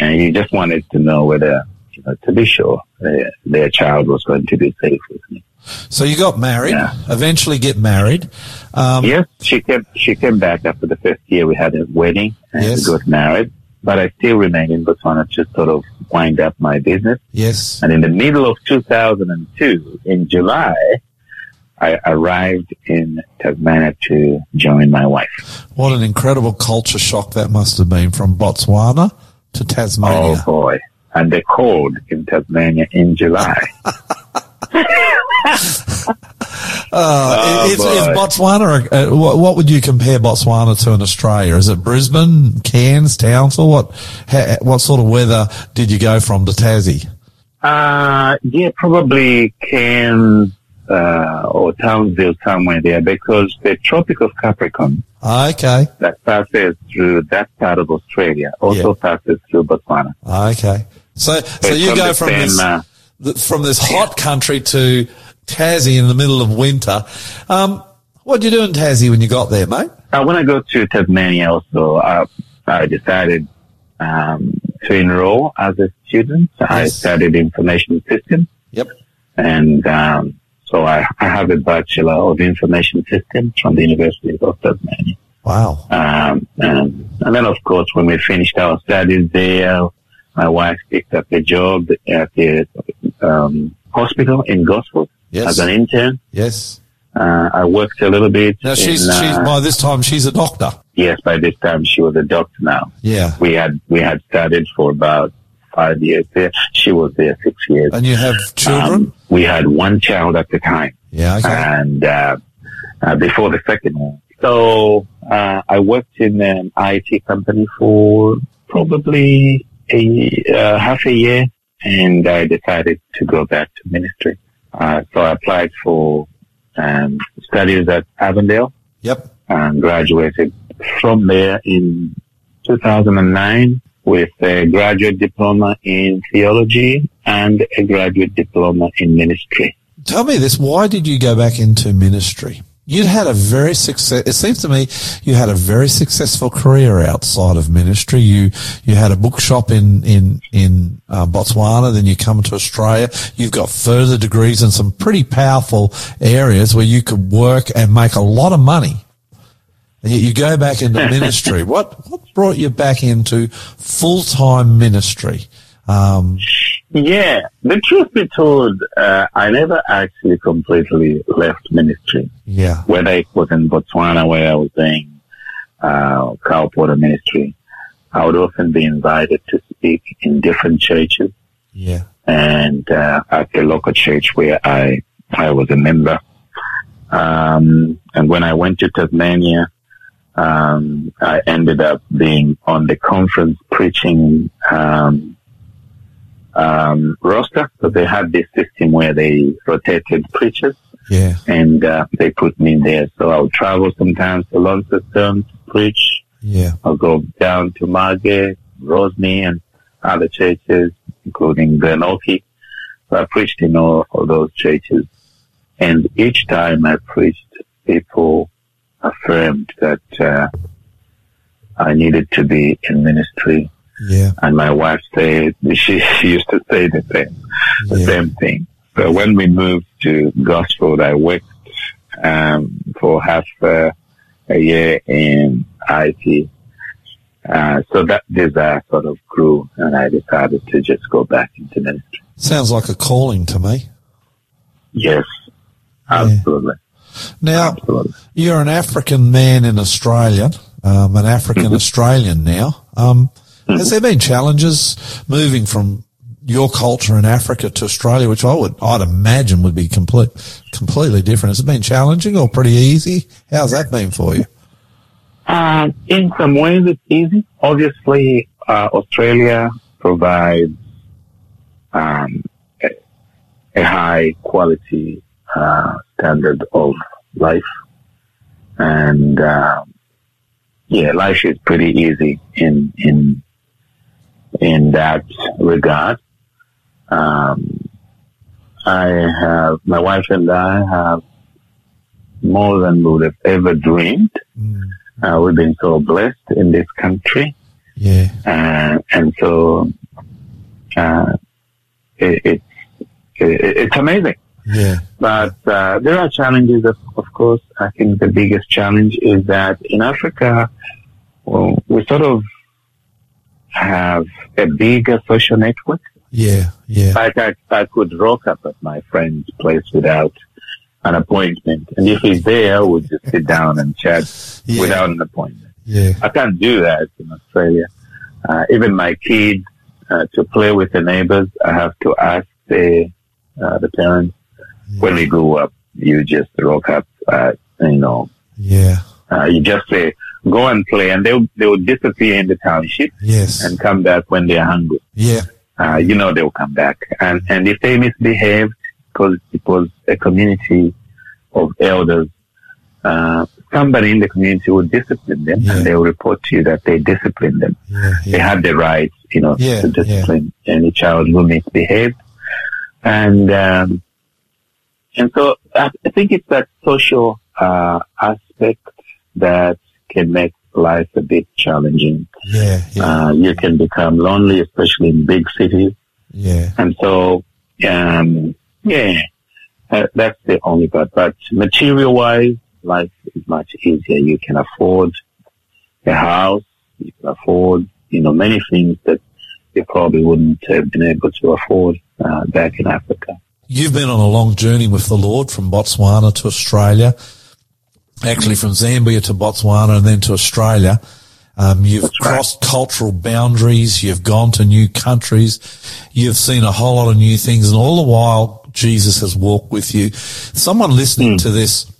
and you just wanted to know whether you know to be sure uh, their child was going to be safe with me. So you got married. Yeah. Eventually, get married. Um, yes, she came. She came back after the first year. We had a wedding and Yes. we got married. But I still remained in Botswana to sort of wind up my business. Yes. And in the middle of 2002, in July, I arrived in Tasmania to join my wife. What an incredible culture shock that must have been from Botswana to Tasmania. Oh boy. And the cold in Tasmania in July. Uh, if, boy. if Botswana, uh, what, what would you compare Botswana to in Australia? Is it Brisbane, Cairns, Townsville? What ha, what sort of weather did you go from to Tassie? uh, yeah, probably Cairns, uh, or Townsville somewhere there because the Tropic of Capricorn Okay, that passes through that part of Australia also passes through Botswana. okay. So so It's you from go the from same, this uh, from this hot country to Tassie in the middle of winter. Um, what did you do in Tassie when you got there, mate? Uh, when I go to Tasmania also, uh, I decided um, to enroll as a student. I studied information systems Yep. and um, so I, I have a Bachelor of Information Systems from the University of Tasmania. Wow. Um, and, and then, of course, when we finished our studies there, my wife picked up a job at the um, hospital in Gosford Yes. as an intern. Yes. Uh, I worked a little bit. Now she's in, she's uh, by this time she's a doctor. yes, by this time she was a doctor now. Yeah. We had we had studied for about five years there. She was there six years. And you have children? Um, we had one child at the time, yeah. Okay. and uh, uh, before the second one. So uh, I worked in an IT company for probably a uh, half a year, and I decided to go back to ministry. Uh, so I applied for um, studies at Avondale yep. and graduated from there in 2009 with a graduate diploma in theology and a graduate diploma in ministry. Tell me this. Why did you go back into ministry? You'd had a very success. It seems to me you had a very successful career outside of ministry. You you had a bookshop in in in uh, Botswana. Then you come to Australia. You've got further degrees in some pretty powerful areas where you could work and make a lot of money. And yet you go back into ministry. What what brought you back into full time ministry? Um, Yeah, the truth be told, uh, I never actually completely left ministry. yeah, Whether it was in Botswana where I was doing uh, colporteur ministry, I would often be invited to speak in different churches. yeah, and uh, at the local church where I I was a member. Um, and when I went to Tasmania, um, I ended up being on the conference preaching um, um, roster. So they had this system where they rotated preachers, yeah, and uh, they put me in there. So I would travel sometimes to Launceston to preach. yeah. I'll go down to Margate, Rosny, and other churches, including Glenorchy. So I preached in all of those churches. And each time I preached, people affirmed that uh, I needed to be in ministry. Yeah, And my wife said, she, she used to say the same, the Yeah. same thing. So when we moved to Gosford, I worked um, for half uh, a year in IT. Uh, so that desire sort of grew, and I decided to just go back into ministry. sounds like a calling to me. Yes, absolutely, Now, absolutely. you're an African man in Australia, um, an African Australian now. Um, has there been challenges moving from your culture in Africa to Australia, which I would, I'd imagine would be complete, completely different? Has it been challenging or pretty easy? How's that been for you? Um, in some ways, it's easy. Obviously, uh, Australia provides um, a, a high quality uh, standard of life, and um yeah, life is pretty easy in in in that regard. Um, I have my wife and I have more than we would have ever dreamed. Uh, we've been so blessed in this country, Yeah. uh, and so uh, it, it's it, it's amazing. Yeah. But uh, there are challenges, of, of course. I think the biggest challenge is that in Africa, well, we sort of have a bigger social network. Yeah. Yeah. Like I, I could rock up at my friend's place without an appointment. And if he's there, we'll just sit down and chat Yeah. without an appointment. Yeah. I can't do that in Australia. Uh, even my kids, uh, to play with the neighbors, I have to ask the, uh, the parents. When we grew up, you just rock up, uh, you know, Yeah. uh, you just say, go and play and they'll, they'll disappear in the township Yes. and come back when they're hungry. Yeah. Uh, you know they'll come back. And, and if they misbehaved, because it was a community of elders, uh, somebody in the community would discipline them Yeah. and they'll report to you that they disciplined them. Yeah. They Yeah. had the right, you know, to discipline any child who misbehaved. And, um, and so I, I think it's that social, uh, aspect that can make life a bit challenging. Yeah. Yeah. Uh, you can become lonely, especially in big cities. Yeah. And so, um, yeah, uh, that's the only part. But material wise, life is much easier. You can afford a house. You can afford, you know, many things that you probably wouldn't have been able to afford uh, back in Africa. You've been on a long journey with the Lord from Botswana to Australia, actually from Zambia to Botswana and then to Australia. Um, you've That's right. crossed cultural boundaries. You've gone to new countries. You've seen a whole lot of new things and all the while Jesus has walked with you. Someone listening to this,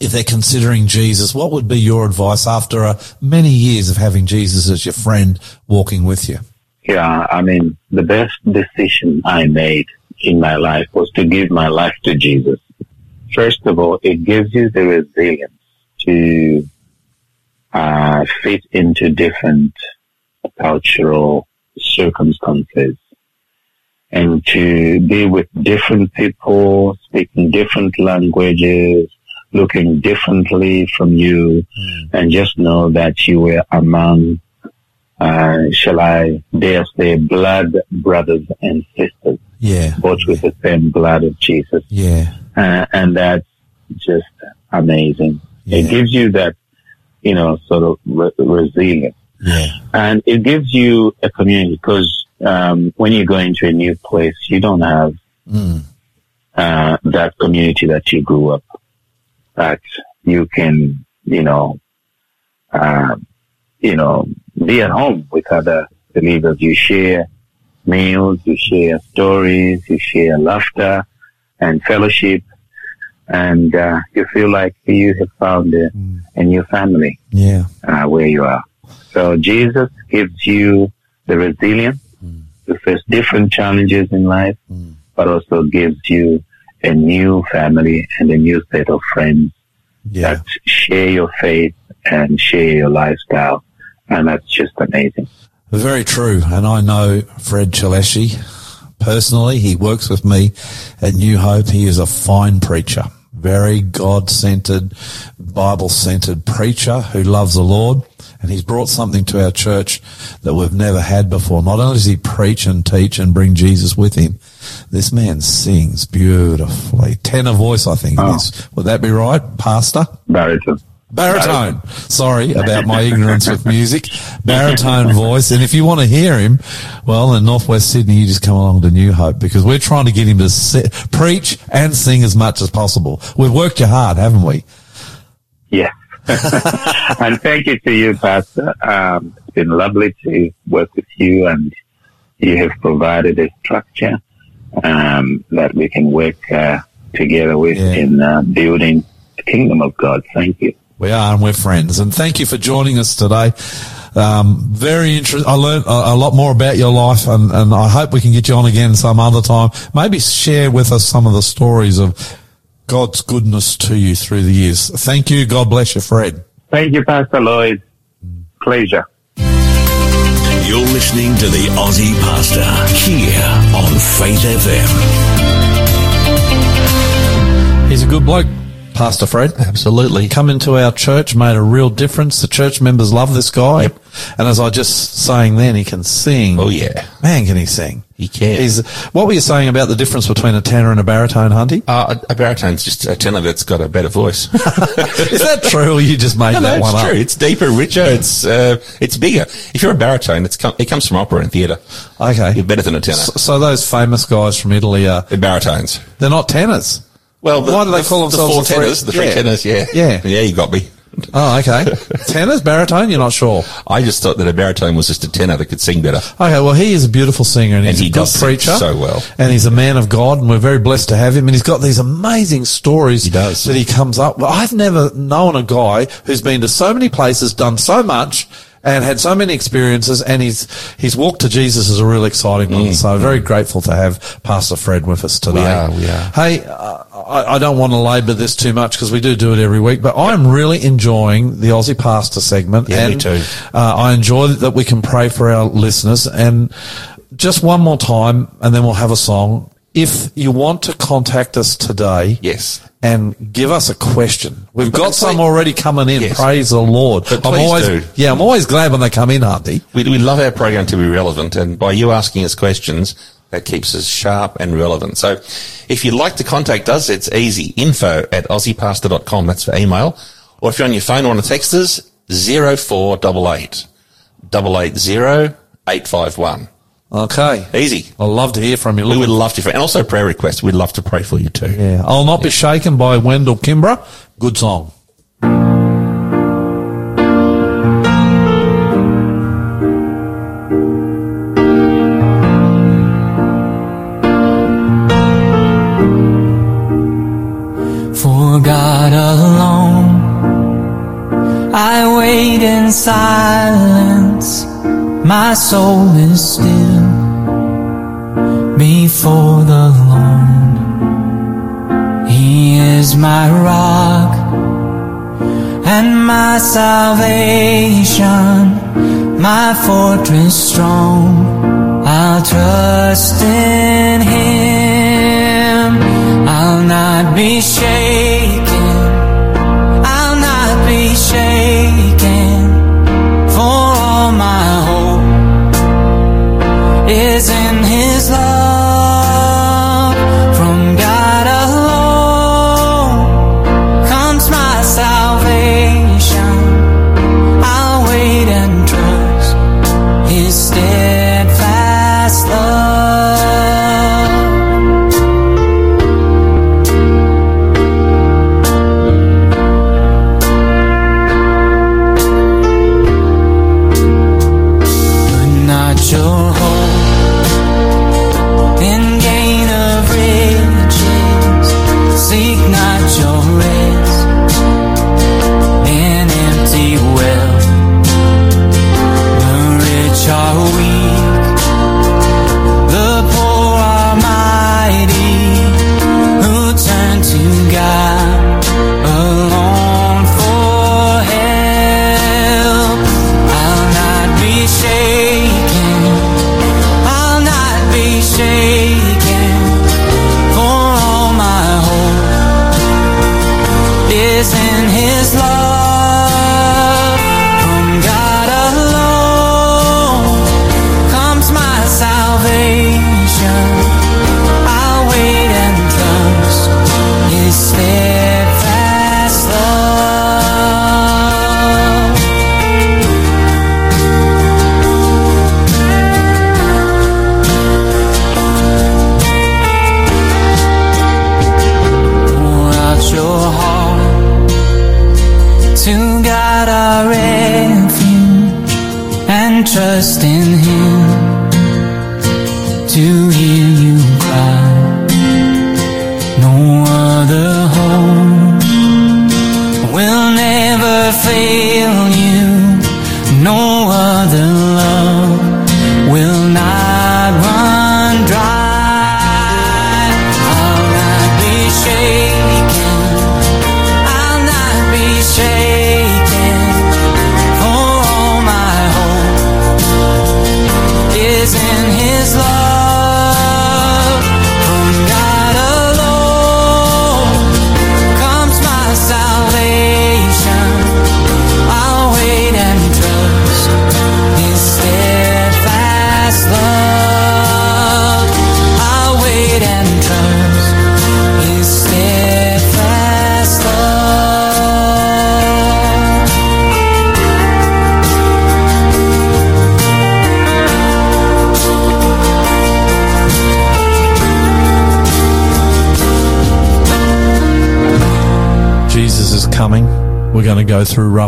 if they're considering Jesus, what would be your advice after uh, many years of having Jesus as your friend walking with you? Yeah, I mean, the best decision I made in my life was to give my life to Jesus. First of all, it gives you the resilience to uh, fit into different cultural circumstances and to be with different people, speaking different languages, looking differently from you, and just know that you were among uh, shall I dare say, blood brothers and sisters, Yeah. both with the same blood of Jesus. Yeah. Uh, and that's just amazing. Yeah. It gives you that, you know, sort of re- resilience. Yeah. And it gives you a community because um, when you go into a new place, you don't have Mm. uh, that community that you grew up that you can, you know, uh, you know, be at home with other believers. You share meals, you share stories, you share laughter and fellowship, and uh, you feel like you have found a, a new family Yeah. uh, where you are. So Jesus gives you the resilience to face different challenges in life, but also gives you a new family and a new set of friends Yeah. that share your faith and share your lifestyle. And that's just amazing. Very true. And I know Fred Chileshe personally. He works with me at New Hope. He is a fine preacher, very God centered, Bible centered preacher who loves the Lord. And he's brought something to our church that we've never had before. Not only does he preach and teach and bring Jesus with him, this man sings beautifully. Tenor voice, I think it Oh. is. Would that be right, Pastor? Baritone. Baritone. Sorry about my ignorance with music. Baritone voice. And if you want to hear him, well, in Northwest Sydney, you just come along to New Hope because we're trying to get him to se- preach and sing as much as possible. We've worked you hard, haven't we? Yeah. and thank you to you, Pastor. Um, it's been lovely to work with you and you have provided a structure um, that we can work uh, together with Yeah. in uh, building the kingdom of God. Thank you. We are and we're friends. And thank you for joining us today. Um, very interesting. I learned a, a lot more about your life and, and I hope we can get you on again some other time. Maybe share with us some of the stories of God's goodness to you through the years. Thank you. God bless you, Fred. Thank you, Pastor Lloyd. pleasure. You're listening to the Aussie Pastor here on Faith FM. He's a good bloke, Pastor Fred. Absolutely. Come into our church, made a real difference. The church members love this guy. And as I just saying then, he can sing. Oh, yeah. Man, can he sing? He can. He's, what were you saying about the difference between a tenor and a baritone, Hunty? Uh, a, a baritone's just a tenor that's got a better voice. Is that true or you just made no, that no, one it's up? true. It's deeper, richer. It's uh, it's bigger. If you're a baritone, it's com- it comes from opera and theatre. Okay. You're better than a tenor. So, so those famous guys from Italy are, They're baritones. they're not tenors. Well, the, Why do they the- call themselves the four tenors? The three Yeah. tenors, yeah, Yeah. yeah. You got me. Oh, okay. tenors, baritone, you're not sure. I just thought that a baritone was just a tenor that could sing better. Okay, well, he is a beautiful singer and, And he's he a good preacher. so well. And he's a man of God and we're very blessed to have him. And he's got these amazing stories He does. that he comes up with. I've never known a guy who's been to so many places, done so much, and had so many experiences. And his, his walk to Jesus is a real exciting one. So very grateful to have Pastor Fred with us today. Mm. are, we are. Hey, uh, I, I don't want to labour this too much because we do do it every week, but I'm really enjoying the Aussie Pastor segment. Yeah, me and, too. Uh, I enjoy that we can pray for our listeners. And just one more time, and then we'll have a song. If you want to contact us today, Yes. And give us a question. We've got some please- already coming in. Yes. Praise the Lord. But I'm please always, do. yeah, I'm always glad when they come in, Auntie. We, we love our program to be relevant, and by you asking us questions, that keeps us sharp and relevant. So if you'd like to contact us, it's easy. Info at aussiepastor.com. That's for email. Or if you're on your phone or want to text us, 0488 880 851. Okay. Easy. I'd love to hear from you. We would love to, and also prayer requests. We'd love to pray for you too. yeah. I'll not be shaken by Wendell Kimbrough. Good song. For God alone, I wait in silence. My soul is still before the Lord. He is my rock and my salvation, my fortress strong. I'll trust in Him. I'll not be shaken.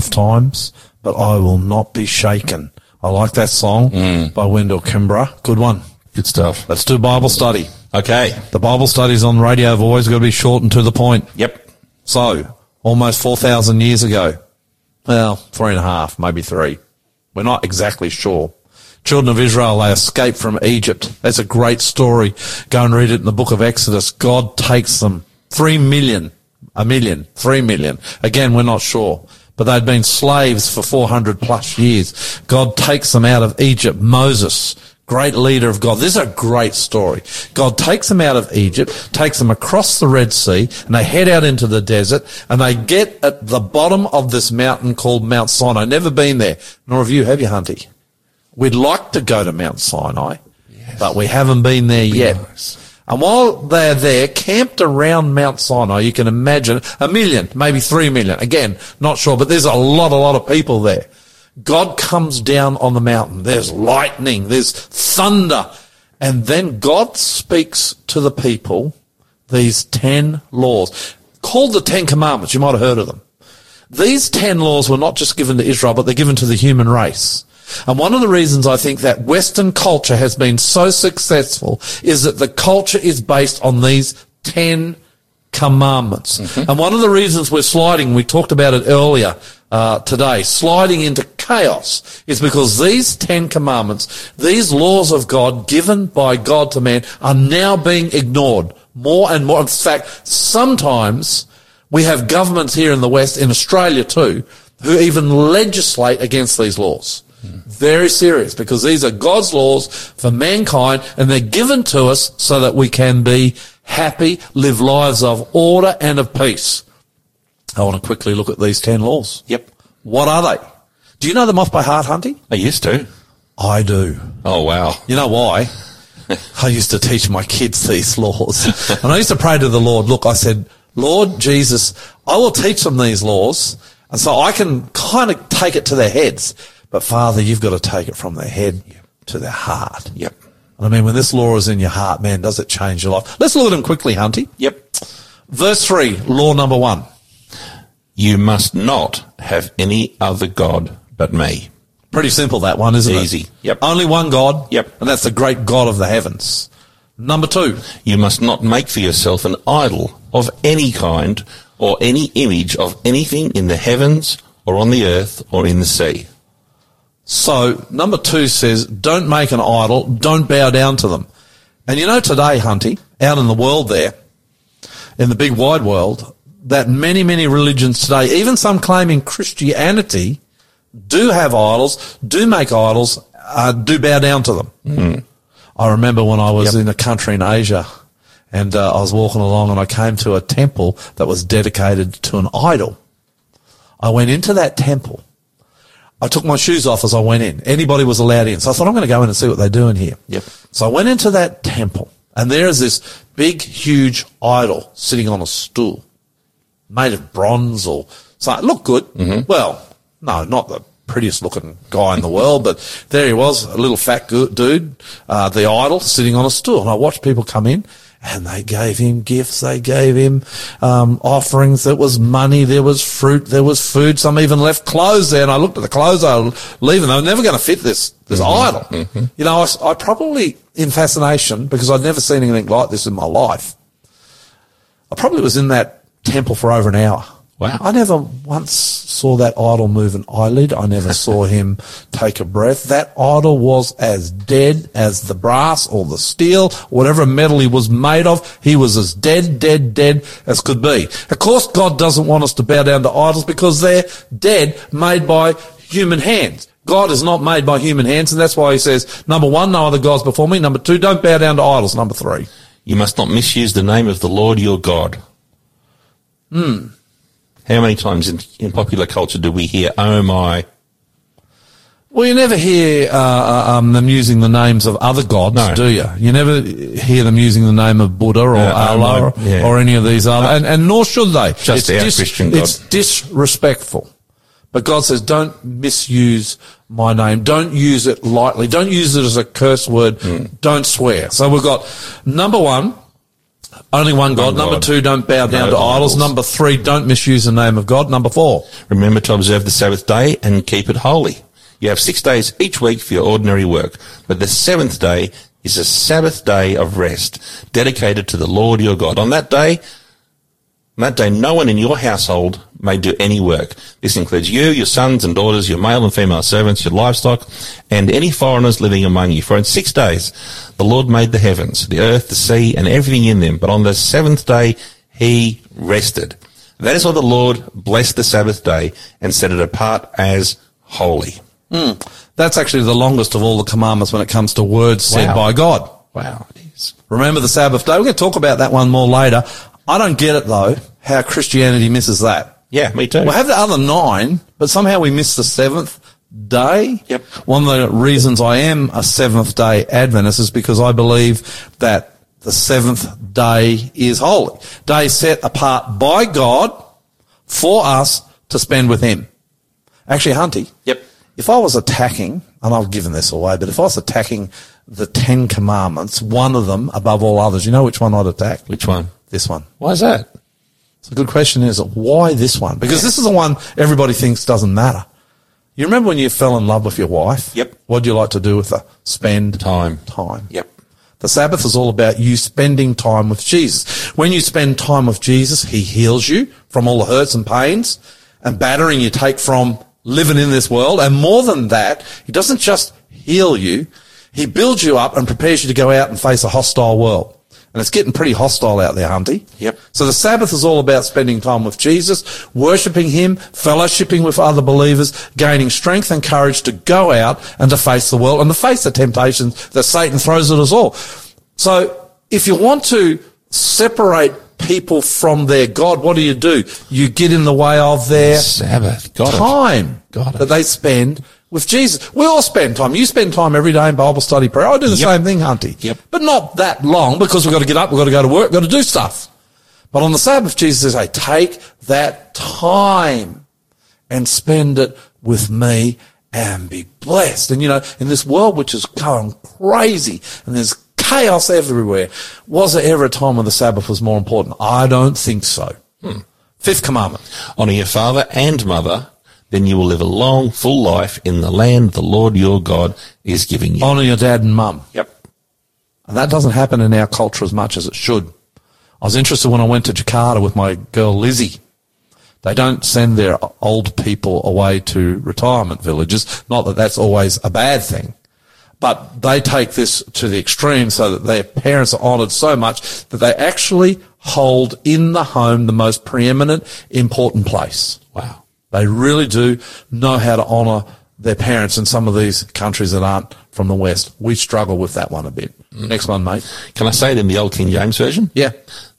Rough times, but I will not be shaken. I like that song mm. by Wendell Kimbrough. Good one. Good stuff. Let's do Bible study. Okay. The Bible studies on radio have always got to be short and to the point. Yep. So, almost 4,000 years ago. Well, three and a half, maybe three. We're not exactly sure. Children of Israel, they escaped from Egypt. That's a great story. Go and read it in the book of Exodus. God takes them. Three million, a million, three million. Again, we're not sure. But they'd been slaves for 400 plus years. God takes them out of Egypt. Moses, great leader of God. This is a great story. God takes them out of Egypt, takes them across the Red Sea, and they head out into the desert, and they get at the bottom of this mountain called Mount Sinai. Never been there, nor have you, have you, Hunty? We'd like to go to Mount Sinai, but we haven't been there yet. And while they're there, camped around Mount Sinai, you can imagine a million, maybe three million. Again, not sure, but there's a lot, a lot of people there. God comes down on the mountain. There's lightning. There's thunder. And then God speaks to the people these ten laws called the Ten Commandments. You might have heard of them. These ten laws were not just given to Israel, but they're given to the human race. And one of the reasons I think that Western culture has been so successful is that the culture is based on these ten commandments. And one of the reasons we're sliding, we talked about it earlier uh, today, sliding into chaos is because these ten commandments, these laws of God given by God to man are now being ignored more and more. In fact, sometimes we have governments here in the West, in Australia too, who even legislate against these laws. Very serious because these are God's laws for mankind and they're given to us so that we can be happy, live lives of order and of peace. I want to quickly look at these 10 laws. Yep. What are they? Do you know them off by heart, Hunty? I used to. I do. Oh, wow. You know why? I used to teach my kids these laws. and I used to pray to the Lord, look, I said, Lord Jesus, I will teach them these laws. And so I can kind of take it to their heads. But Father, you've got to take it from their head to their heart. Yep. And I mean, when this law is in your heart, man, does it change your life? Let's look at them quickly, Hunty. Yep. Verse three, law number one. You must not have any other God but me. Pretty simple, that one, isn't it? Easy. Yep. Only one God. Yep. And that's the great God of the heavens. Number two, You must not make for yourself an idol of any kind or any image of anything in the heavens or on the earth or in the sea. So number two says, don't make an idol, don't bow down to them. And you know today, Hunty, out in the world there, in the big wide world, that many, many religions today, even some claiming Christianity, do have idols, do make idols, uh, do bow down to them. I remember when I was Yep. in a country in Asia and uh, I was walking along and I came to a temple that was dedicated to an idol. I went into that temple. I took my shoes off as I went in. Anybody was allowed in. So I thought I'm going to go in and see what they're doing here. Yep. So I went into that temple and there is this big, huge idol sitting on a stool made of bronze or something. It looked good. Well, no, not the prettiest looking guy in the world, but there he was, a little fat dude, uh, the idol sitting on a stool. And I watched people come in and they gave him gifts. They gave him, um, offerings. There was money. There was fruit. There was food. Some even left clothes there. And I looked at the clothes I was leaving. They were never going to fit this, this idol. You know, I probably, in fascination, because I'd never seen anything like this in my life, I probably was in that temple for over an hour. Wow. I never once saw that idol move an eyelid. I never saw him take a breath. That idol was as dead as the brass or the steel, whatever metal he was made of. He was as dead, dead, dead as could be. Of course, God doesn't want us to bow down to idols because they're dead, made by human hands. God is not made by human hands, and that's why he says, number one, no other gods before me. Number two, don't bow down to idols. Number three. You must not misuse the name of the Lord your God. Hmm. How many times in, in popular culture do we hear, oh my? Well, you never hear uh, uh, um, them using the names of other gods, No. do you? You never hear them using the name of Buddha or Uh, Allah oh, my- yeah. or any of these other, and, and nor should they. Just our Christian God. It's disrespectful. But God says, don't misuse my name. Don't use it lightly. Don't use it as a curse word. Hmm. Don't swear. So we've got number one, Only one God. One Number God. two, don't bow down No to idols. idols. Number three, don't misuse the name of God. Number four, Remember to observe the Sabbath day and keep it holy. You have six days each week for your ordinary work, but the seventh day is a Sabbath day of rest, dedicated to the Lord your God. On that day, on that day, no one in your household may do any work. This includes you, your sons and daughters, your male and female servants, your livestock, and any foreigners living among you. For in six days the Lord made the heavens, the earth, the sea, and everything in them. But on the seventh day he rested. That is why the Lord blessed the Sabbath day and set it apart as holy. Hmm. that's actually the longest of all the commandments when it comes to words said Wow. by God. Wow, it is. Remember the Sabbath day. We're going to talk about that one more later. I don't get it though, how Christianity misses that. Yeah, me too. We'll have the other nine, but somehow we miss the seventh day. Yep. One of the reasons I am a seventh day Adventist is because I believe that the seventh day is holy. Day set apart by God for us to spend with Him. Actually, Hunty. Yep. If I was attacking, and I've given this away, but if I was attacking the Ten Commandments, one of them above all others, you know which one I'd attack? Which one? This one. Why is that? So the good question is, why this one? Because this is the one everybody thinks doesn't matter. You remember when you fell in love with your wife? Yep. What do you like to do with her? Spend Time. Time. Yep. The Sabbath is all about you spending time with Jesus. When you spend time with Jesus, He heals you from all the hurts and pains and battering you take from living in this world. And more than that, He doesn't just heal you, He builds you up and prepares you to go out and face a hostile world. And it's getting pretty hostile out there, Hunty. Yep. So the Sabbath is all about spending time with Jesus, worshipping Him, fellowshipping with other believers, gaining strength and courage to go out and to face the world and to face the temptations that Satan throws at us all. So if you want to separate people from their God, what do you do? You get in the way of their Sabbath. Got it. time Got it. that they spend with Jesus. We all spend time. You spend time every day in Bible study prayer. I do the Yep. same thing, Hunty. Yep. But not that long because we've got to get up, we've got to go to work, we've got to do stuff. But on the Sabbath, Jesus says, hey, take that time and spend it with me and be blessed. And you know, in this world which is going crazy and there's chaos everywhere, was there ever a time when the Sabbath was more important? I don't think so. Hmm. Fifth commandment. Honor your father and mother, then you will live a long, full life in the land the Lord your God is giving you. Honor your dad and mum. Yep. And that doesn't happen in our culture as much as it should. I was interested when I went to Jakarta with my girl Lizzie. They don't send their old people away to retirement villages. Not that that's always a bad thing. But they take this to the extreme so that their parents are honoured so much that they actually hold in the home the most preeminent, important place. Wow. They really do know how to honour their parents in some of these countries that aren't from the West. We struggle with that one a bit. Next one, mate. Can I say it in the old King James Version? Yeah.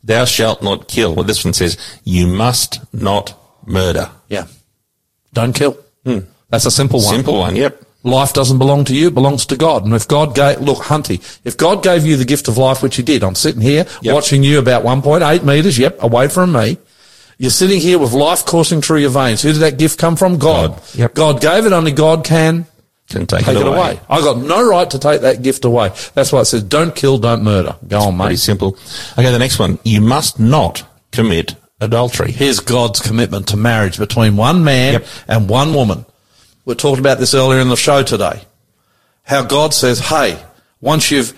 Thou shalt not kill. Well, this one says, you must not murder. Yeah. Don't kill. Hmm. That's a simple one. Simple one. Yep. Life doesn't belong to you, it belongs to God. And if God gave, look, Hunty, if God gave you the gift of life, which he did, I'm sitting here Yep. watching you about 1.8 meters, yep, away from me. You're sitting here with life coursing through your veins. Who did that gift come from? God. God. Yep. God gave it, only God can Can take, take it away. I got no right to take that gift away. That's why it says, don't kill, don't murder. Go on, mate. Pretty simple. Okay, the next one. You must not commit adultery. Here's God's commitment to marriage between one man Yep. and one woman. We talked about this earlier in the show today. How God says, hey, once you've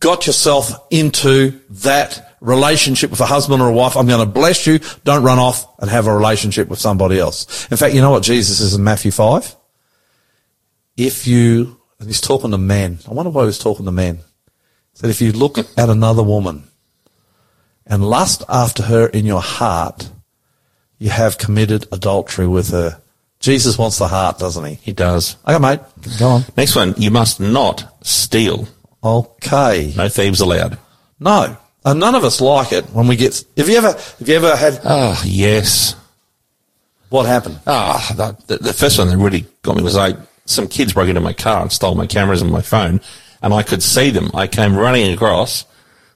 got yourself into that relationship with a husband or a wife, I'm going to bless you. Don't run off and have a relationship with somebody else. In fact, you know what Jesus says in Matthew 5? If you, and he's talking to men. I wonder why he's talking to men. He said, if you look at another woman and lust after her in your heart, you have committed adultery with her. Jesus wants the heart, doesn't he? He does. Okay, mate. Go on. Next one. You must not steal. Okay. No thieves allowed. No. And none of us like it when we get, have you ever, have you ever had, Oh, yes. what happened? Ah, that the, the first one that really got me was I some kids broke into my car and stole my cameras and my phone, and I could see them. I came running across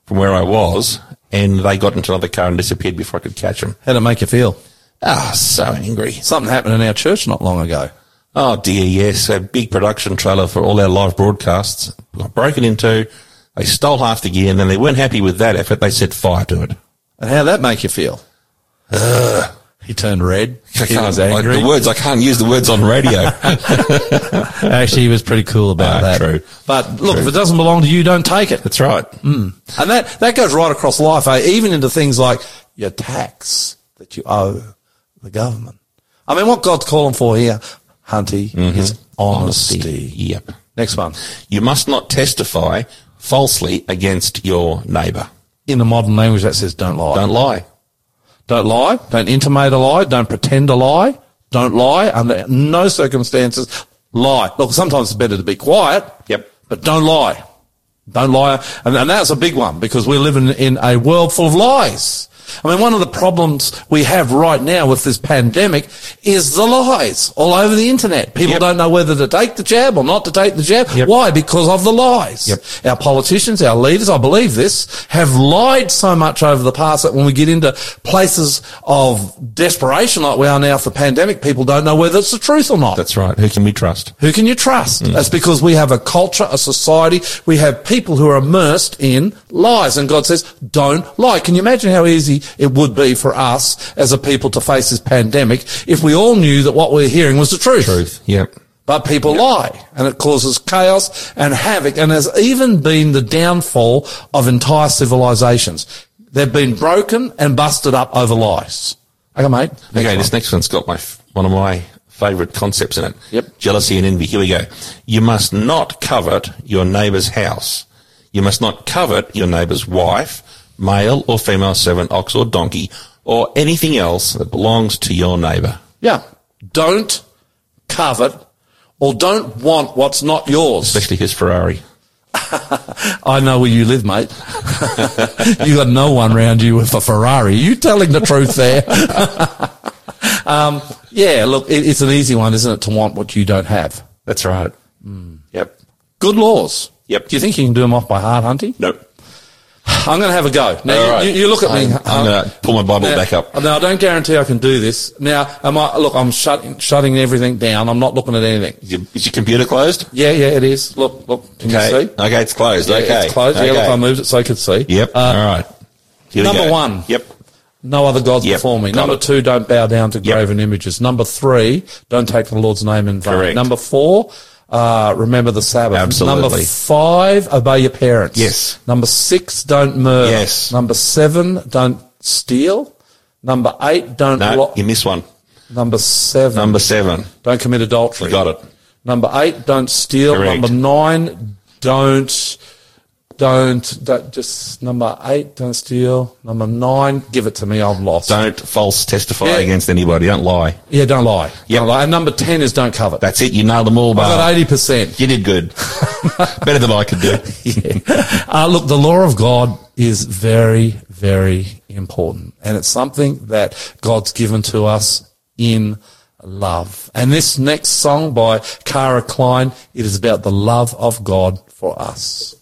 from where I was, and they got into another car and disappeared before I could catch them. How'd it make you feel? Ah, so angry. Something happened in our church not long ago. Oh dear, yes, a big production trailer for all our live broadcasts got broken into. They stole half the gear and then they weren't happy with that effort. They set fire to it. And how'd that make you feel? he turned red. I He can't- was angry. the words, I can't use the words on radio. Actually, he was pretty cool about Ah, that. true. But look, if it doesn't belong to you, don't take it. That's right. And that, that goes right across life, eh? even into things like your tax that you owe the government. I mean, what God's calling for here, Hunty, is honesty. Yep. Next one. You must not testify falsely against your neighbour. In the modern language, that says don't lie. Don't lie. Don't lie. Don't intimate a lie. Don't pretend a lie. Don't lie under no circumstances. Lie. Look, sometimes it's better to be quiet. Yep. But don't lie. Don't lie. And, and that's a big one because we're living in a world full of lies. I mean, one of the problems we have right now with this pandemic is the lies all over the internet. People Yep. don't know whether to take the jab or not to take the jab. Yep. Why? Because of the lies. Yep. Our politicians, our leaders, I believe this, have lied so much over the past that when we get into places of desperation like we are now for pandemic, people don't know whether it's the truth or not. That's right. Who can we trust? Who can you trust? Mm. That's because we have a culture, a society. We have people who are immersed in lies. And God says, don't lie. Can you imagine how easy it would be for us as a people to face this pandemic if we all knew that what we're hearing was the truth? Truth. Yep. But people lie and it causes chaos and havoc and has even been the downfall of entire civilizations. They've been broken and busted up over lies. Okay, mate. Next Okay, one. this next one's got my one of my favourite concepts in it. Yep. Jealousy and envy. Here we go. You must not covet your neighbour's house. You must not covet your neighbour's wife, male or female servant, ox or donkey, or anything else that belongs to your neighbour. Yeah. Don't covet or don't want what's not yours. Especially his Ferrari. I know where you live, mate. you got no one round you with a Ferrari. You telling the truth there? um, yeah, look, it, it's an easy one, isn't it, to want what you don't have? That's right. Hmm. Yep. Good laws. Yep. Do you think you can do them off by heart, Hunty? Nope. I'm going to have a go. Now, you, right. you, you look at me. I'm, I'm going to pull my Bible now, back up. Now, I don't guarantee I can do this. Now, am I, look, I'm shutting, shutting everything down. I'm not looking at anything. Is your, is your computer closed? Yeah, yeah, it is. Look, look, can Okay. you see? Okay, it's closed. Yeah, okay. It's closed. Yeah, Okay. look, I moved it so I could see. Yep. Uh, All right. Here we number one. Yep. No other gods Yep, before me. got Number it. two, don't bow down to Yep. graven images. Number three, don't take the Lord's name in vain. Correct. Number four, uh, remember the Sabbath. Absolutely. Number five, obey your parents. Yes. Number six, don't murder. Yes. Number seven, don't steal. Number eight, don't. No, lo- you missed one. number seven, Number seven. don't commit adultery. You got it. Number eight, don't steal. Correct. Number nine, don't, don't, don't, just number eight, don't steal. Number nine, give it to me, I've lost. Don't false testify Yeah. against anybody. Don't lie. Yeah, don't lie. Yep. Don't lie. And number 10 is don't covet. That's it. You nailed them all, I got 80%. You did good. Better than I could do. yeah. Uh, look, the law of God is very, very important. And it's something that God's given to us in love. And this next song by Cara Klein, it is about the love of God for us.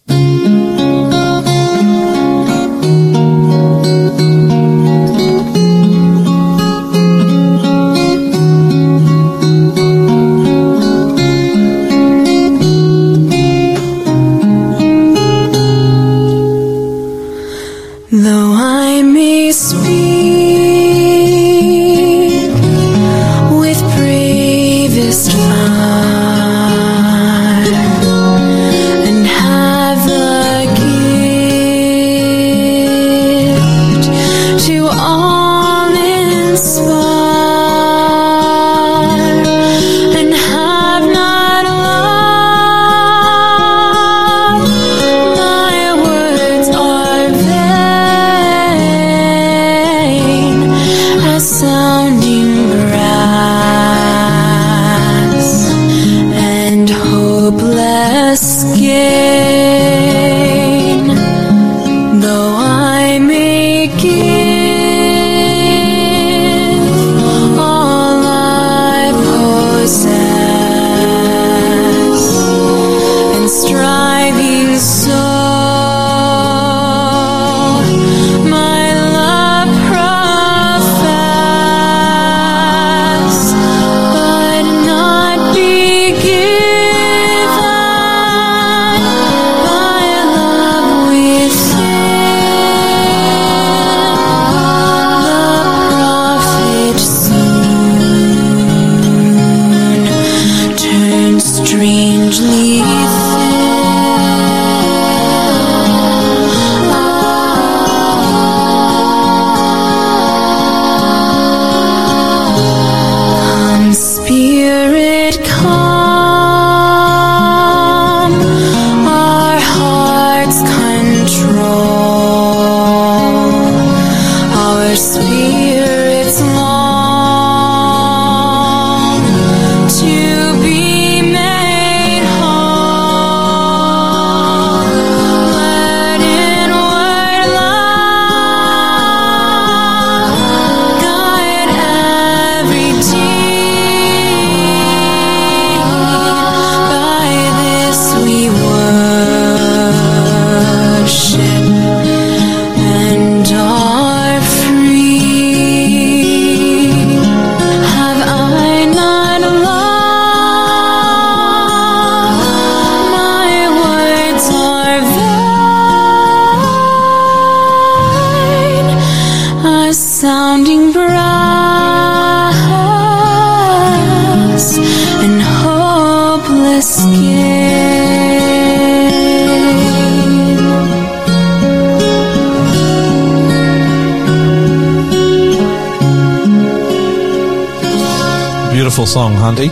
Hunty.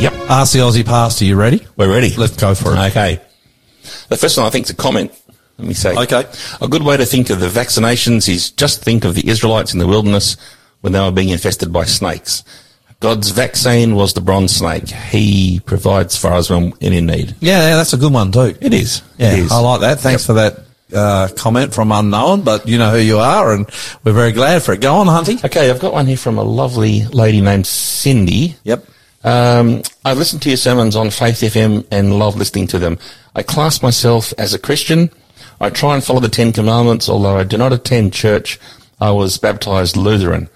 Yep. Ask the Aussie Pastor, you ready? We're ready. Let's go for it. Okay. The first one I think is a comment. Let me say. Okay. A good way to think of the vaccinations is just think of the Israelites in the wilderness when they were being infested by snakes. God's vaccine was the bronze snake. He provides for us when in need. Yeah, yeah, that's a good one too. It is. Yeah, it is. I like that. Thanks for that uh, comment from unknown, but you know who you are, and we're very glad for it. Go on, Hunty. Okay, I've got one here from a lovely lady named Cindy. Yep. Um, I listen to your sermons on Faith FM and love listening to them. I class myself as a Christian. I try and follow the Ten Commandments, although I do not attend church. I was baptized Lutheran.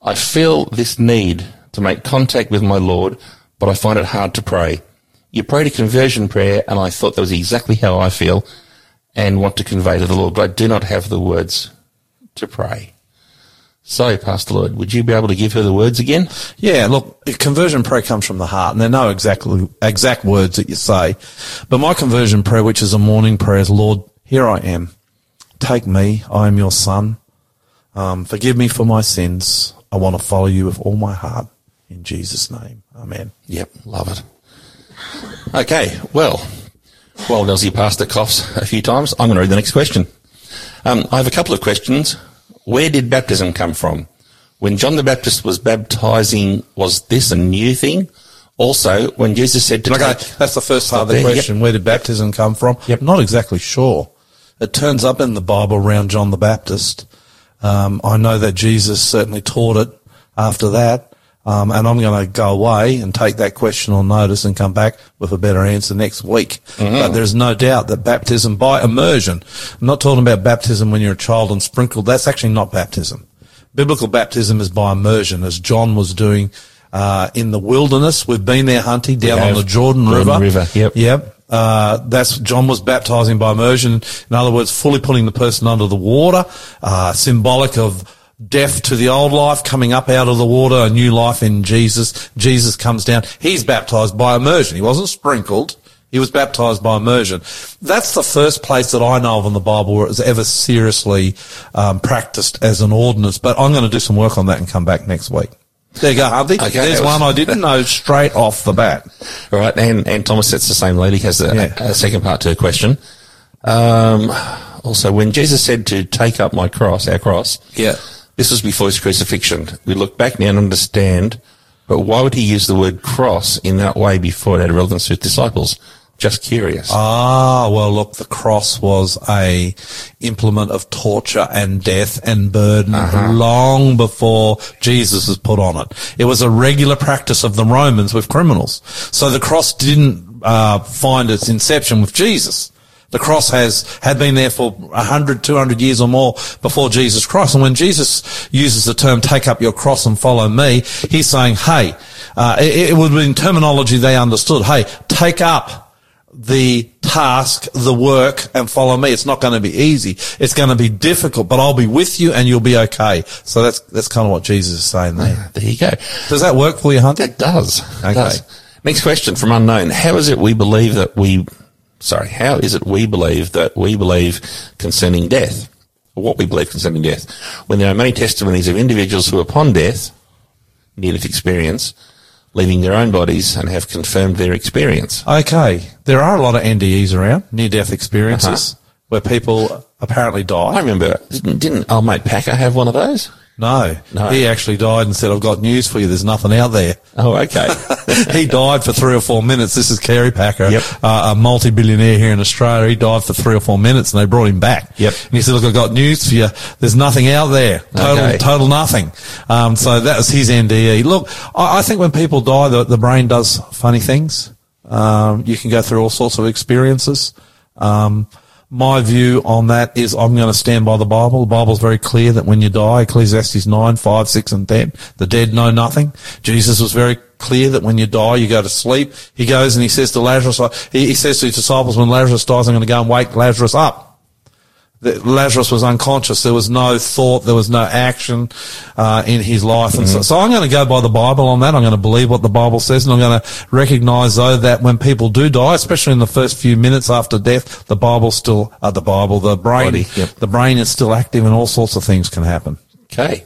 I feel this need to make contact with my Lord, but I find it hard to pray. You prayed a conversion prayer, and I thought that was exactly how I feel and want to convey to the Lord, but I do not have the words to pray. So, Pastor Lloyd, would you be able to give her the words again? Yeah, look, conversion prayer comes from the heart, and there are no exactly exact words that you say. But my conversion prayer, which is a morning prayer, is Lord, here I am. Take me, I am your son. Um, forgive me for my sins. I want to follow you with all my heart. In Jesus' name. Amen. Yep, love it. Okay, well, while Aussie Pastor coughs a few times, I'm going to read the next question. Um, I have a couple of questions. Where did baptism come from? When John the Baptist was baptizing, was this a new thing? Also, when Jesus said to Okay, take, that's the first part of the there, yep. question. Where did baptism come from? Yep. Not exactly sure. It turns up in the Bible around John the Baptist. Um, I know that Jesus certainly taught it after that. Um, and I'm going to go away and take that question on notice and come back with a better answer next week. But there's no doubt that baptism by immersion, I'm not talking about baptism when you're a child and sprinkled. That's actually not baptism. Biblical baptism is by immersion, as John was doing uh, in the wilderness. We've been there hunting down on the Jordan, Jordan River. River, yep. Yep. Uh, that's John was baptizing by immersion. In other words, fully putting the person under the water, uh, symbolic of death to the old life, coming up out of the water, a new life in Jesus. Jesus comes down. He's baptized by immersion. He wasn't sprinkled. He was baptized by immersion. That's the first place that I know of in the Bible where it was ever seriously um, practiced as an ordinance. But I'm going to do some work on that and come back next week. There you go, Harvey. Okay, There's was- one I didn't know straight off the bat. All right, and, and Thomas, that's the same lady, has a, Yeah. a second part to her question. Um, also, when Jesus said to take up my cross, our cross, Yeah. This was before his crucifixion. We look back now and understand, but why would he use the word cross in that way before it had relevance to his disciples? Just curious. Ah, well, look, the cross was a implement of torture and death and burden long before Jesus was put on it. It was a regular practice of the Romans with criminals. So the cross didn't uh, find its inception with Jesus. The cross has had been there for 100, 200 years or more before Jesus Christ. And when Jesus uses the term "take up your cross and follow me," he's saying, "Hey, uh, it, it would be in terminology they understood. Hey, take up." the task, the work, and follow me. It's not going to be easy. It's going to be difficult, but I'll be with you and you'll be okay. So that's, that's kind of what Jesus is saying there. there you go. Does that work for you, Hunter? It does. It Okay. does. Next question from unknown. How is it we believe that we, sorry, how is it we believe that we believe concerning death? Or what we believe concerning death? When there are many testimonies of individuals who upon death, near-death experience, leaving their own bodies and have confirmed their experience. Okay. There are a lot of NDEs around, near-death experiences, uh-huh. where people apparently die. I remember, didn't, didn't old mate Packer have one of those? No. No. He actually died and said, I've got news for you. There's nothing out there. Oh, okay. he died for three or four minutes. This is Kerry Packer, Yep. uh, a multi-billionaire here in Australia. He died for three or four minutes and they brought him back. Yep. And he said, look, I've got news for you. There's nothing out there. Total, Okay. total nothing. Um, so that was his NDE. Look, I, I think when people die, the, the brain does funny things. Um, you can go through all sorts of experiences. Um, my view on that is I'm going to stand by the Bible. The Bible's very clear that when you die, Ecclesiastes 9, 5, 6 and 10, the dead know nothing. Jesus was very clear that when you die, you go to sleep. He goes and he says to Lazarus, he, he says to his disciples, when Lazarus dies, I'm going to go and wake Lazarus up. Lazarus was unconscious. There was no thought. There was no action uh, in his life. And so, so I'm going to go by the Bible on that. I'm going to believe what the Bible says, and I'm going to recognise though that when people do die, especially in the first few minutes after death, the Bible still, uh, the Bible, the brain, Body, yep. the brain is still active, and all sorts of things can happen. Okay.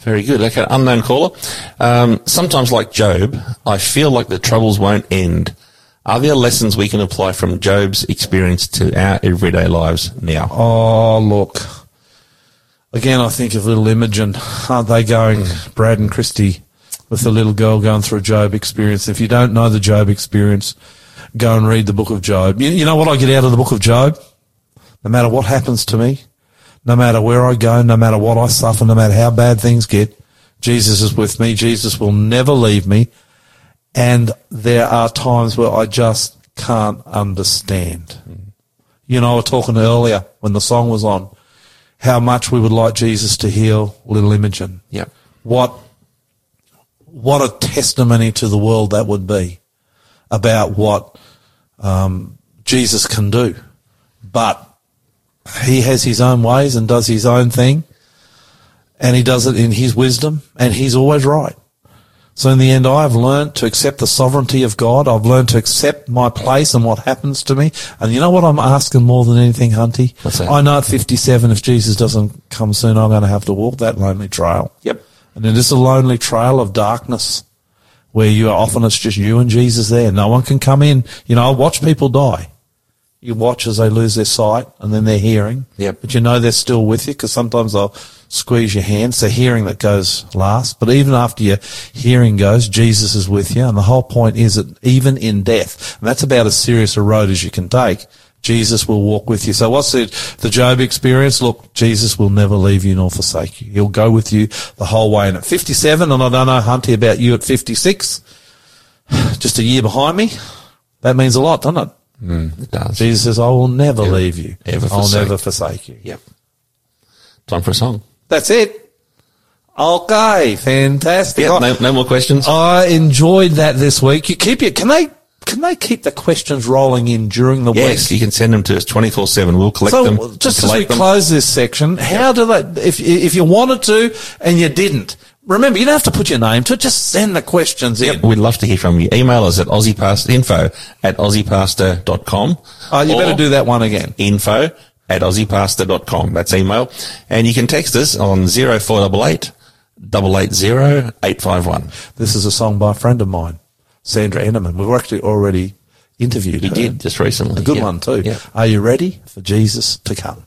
Very good. Okay, unknown caller. Um, sometimes, like Job, I feel like the troubles won't end. Are there lessons we can apply from Job's experience to our everyday lives now? Oh, look. Again, I think of little Imogen. Aren't they going, hmm. Brad and Christy, with the little girl going through a Job experience? If you don't know the Job experience, go and read the book of Job. You, you know what I get out of the book of Job? No matter what happens to me, no matter where I go, no matter what I suffer, no matter how bad things get, Jesus is with me. Jesus will never leave me. And there are times where I just can't understand. You know, I was talking earlier when the song was on how much we would like Jesus to heal little Imogen. Yep. What, what a testimony to the world that would be about what um, Jesus can do. But he has his own ways and does his own thing, and he does it in his wisdom, and he's always right. So in the end, I've learned to accept the sovereignty of God. I've learned to accept my place and what happens to me. And you know what I'm asking more than anything, Hunty? What's that? I know at 57, if Jesus doesn't come soon, I'm going to have to walk that lonely trail. Yep. And it is a lonely trail of darkness where you are often it's just you and Jesus there. No one can come in. You know, I watch people die. You watch as they lose their sight and then their hearing. Yep. But you know they're still with you because sometimes they'll squeeze your hands. The hearing that goes last. But even after your hearing goes, Jesus is with you. And the whole point is that even in death, and that's about as serious a road as you can take, Jesus will walk with you. So what's the, the Job experience? Look, Jesus will never leave you nor forsake you. He'll go with you the whole way. And at 57, and I don't know, Hunty, about you at 56, just a year behind me, that means a lot, doesn't it? Mm. It does. Jesus says, I will never leave you. ever I'll forsake. never forsake you. Yep. Time for a song. That's it. Okay, fantastic. Yeah, no, no more questions. I enjoyed that this week. You keep your, can they, can they keep the questions rolling in during the yes, week? you can send them to us 24-7. We'll collect So them. just as we them. close this section, how do they, if, if you wanted to and you didn't, remember, you don't have to put your name to it, just send the questions in. We'd love to hear from you. Email us at aussiepastor, info at aussiepastor.com. Oh, you better do that one again. Info at aussiepastor.com. That's email. And you can text us on 0488 880 851. This is a song by a friend of mine, Sandra Enneman. We've actually already interviewed We her. did just recently. A good one too. Yeah. Are you ready for Jesus to come?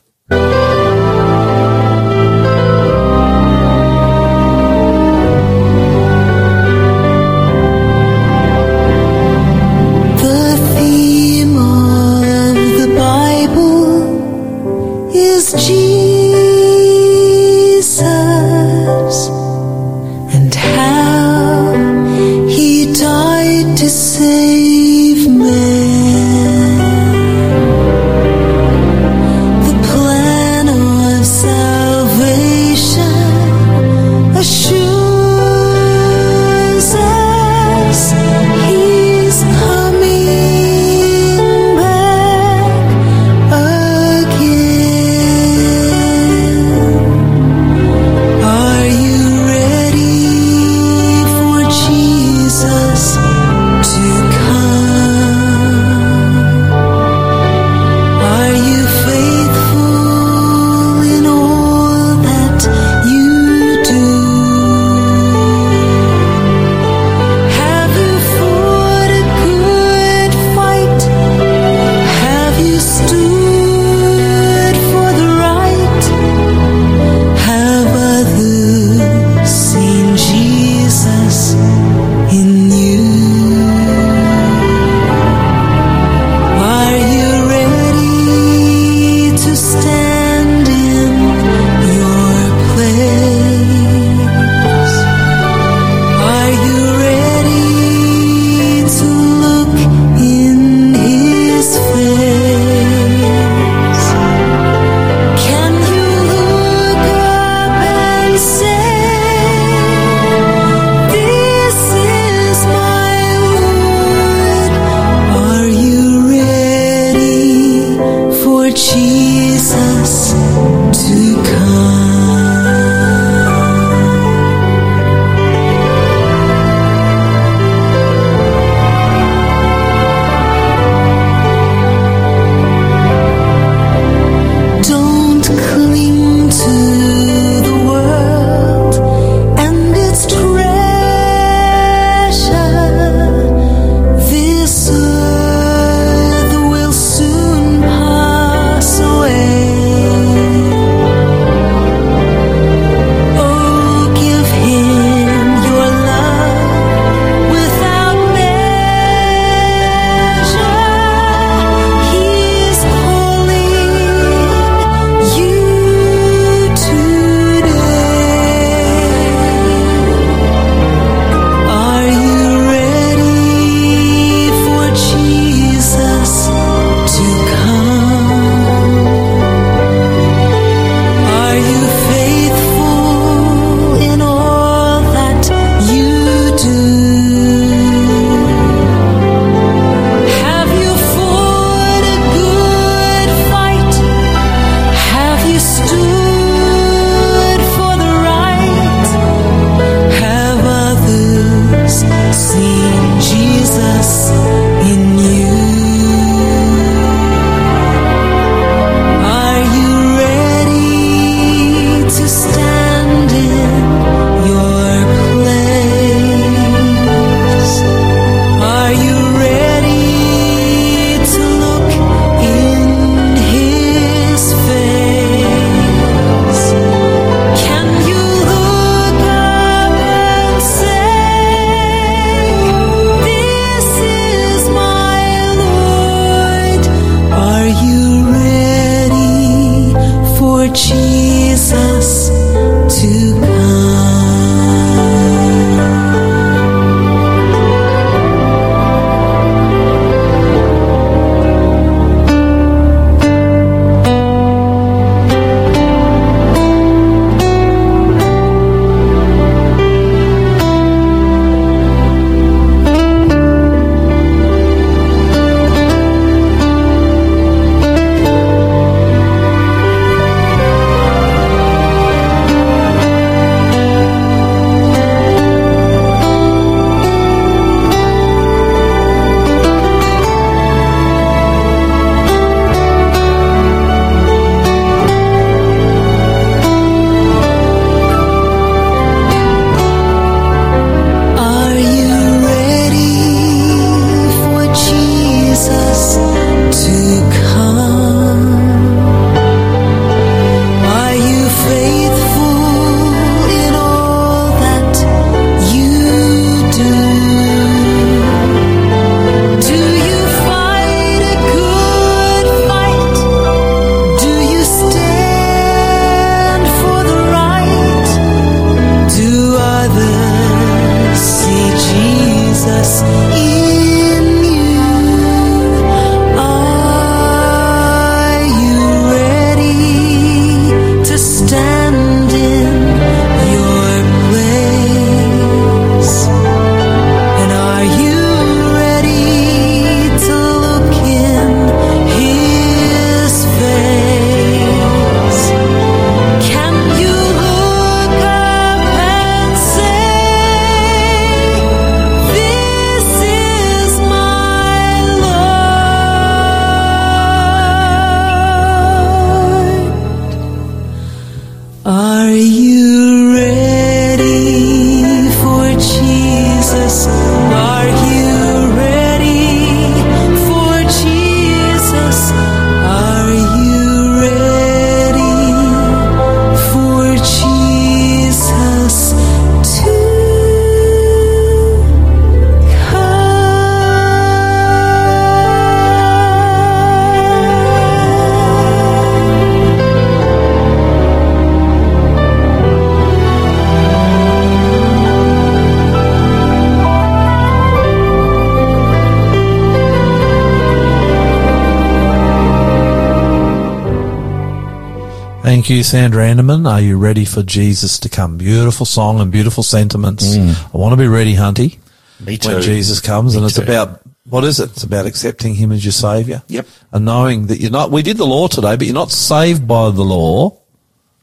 Thank you, Sandra Anderman. Are you ready for Jesus to come? Beautiful song and beautiful sentiments. Mm. I want to be ready, Hunty, Me too. when Jesus comes. Me and it's too. about, what is it? It's about accepting him as your savior. Yep. And knowing that you're not, we did the law today, but you're not saved by the law,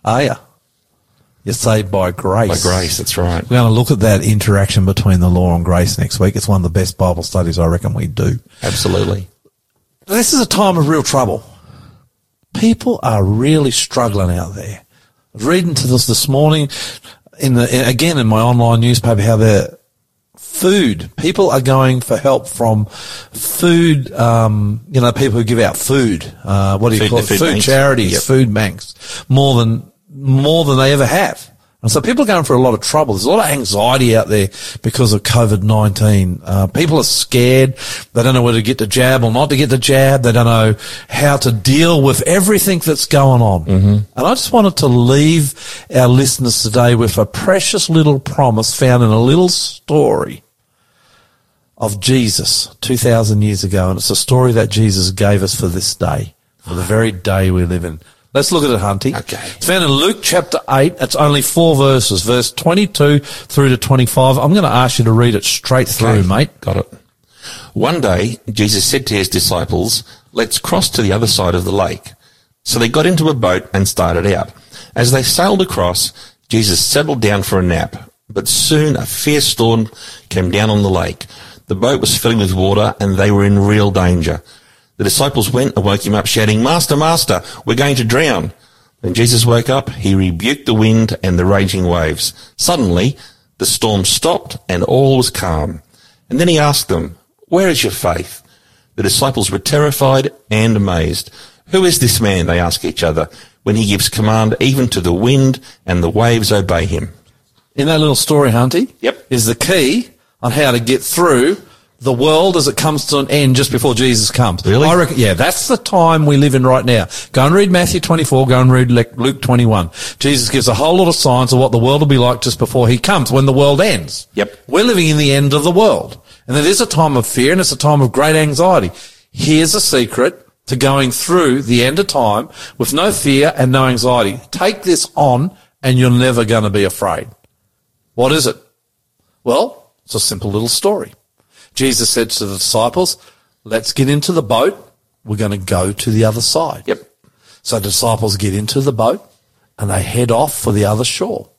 are you? You're saved by grace. By grace, that's right. We're going to look at that interaction between the law and grace next week. It's one of the best Bible studies I reckon we do. Absolutely. This is a time of real trouble. People are really struggling out there. I was reading to this this morning in the, again in my online newspaper how the food, people are going for help from food, um, you know, people who give out food, uh, what do you Food- call it? food Food charities, Yep. food banks, more than, more than they ever have. And so people are going through a lot of trouble. There's a lot of anxiety out there because of COVID-19. Uh, people are scared. They don't know whether to get the jab or not to get the jab. They don't know how to deal with everything that's going on. Mm-hmm. And I just wanted to leave our listeners today with a precious little promise found in a little story of Jesus 2,000 years ago. And it's a story that Jesus gave us for this day, for the very day we live in. Let's look at it, Hunty. Okay. It's found in Luke chapter 8. It's only four verses, verse 22 through to 25. I'm going to ask you to read it straight through, mate. Got it. One day, Jesus said to his disciples, let's cross to the other side of the lake. So they got into a boat and started out. As they sailed across, Jesus settled down for a nap, but soon a fierce storm came down on the lake. The boat was filling with water and they were in real danger. The disciples went and woke him up shouting, Master, Master, we're going to drown. When Jesus woke up, he rebuked the wind and the raging waves. Suddenly, the storm stopped and all was calm. And then he asked them, Where is your faith? The disciples were terrified and amazed. Who is this man, they ask each other, when he gives command even to the wind and the waves obey him? In that little story, Hunty, Yep. is the key on how to get through the world as it comes to an end just before Jesus comes. Really? I reckon, yeah, that's the time we live in right now. Go and read Matthew 24, go and read Luke 21. Jesus gives a whole lot of signs of what the world will be like just before he comes, when the world ends. Yep. We're living in the end of the world. And it is a time of fear and it's a time of great anxiety. Here's a secret to going through the end of time with no fear and no anxiety. Take this on and you're never going to be afraid. What is it? Well, it's a simple little story. Jesus said to the disciples, let's get into the boat. We're going to go to the other side. Yep. So disciples get into the boat and they head off for the other shore.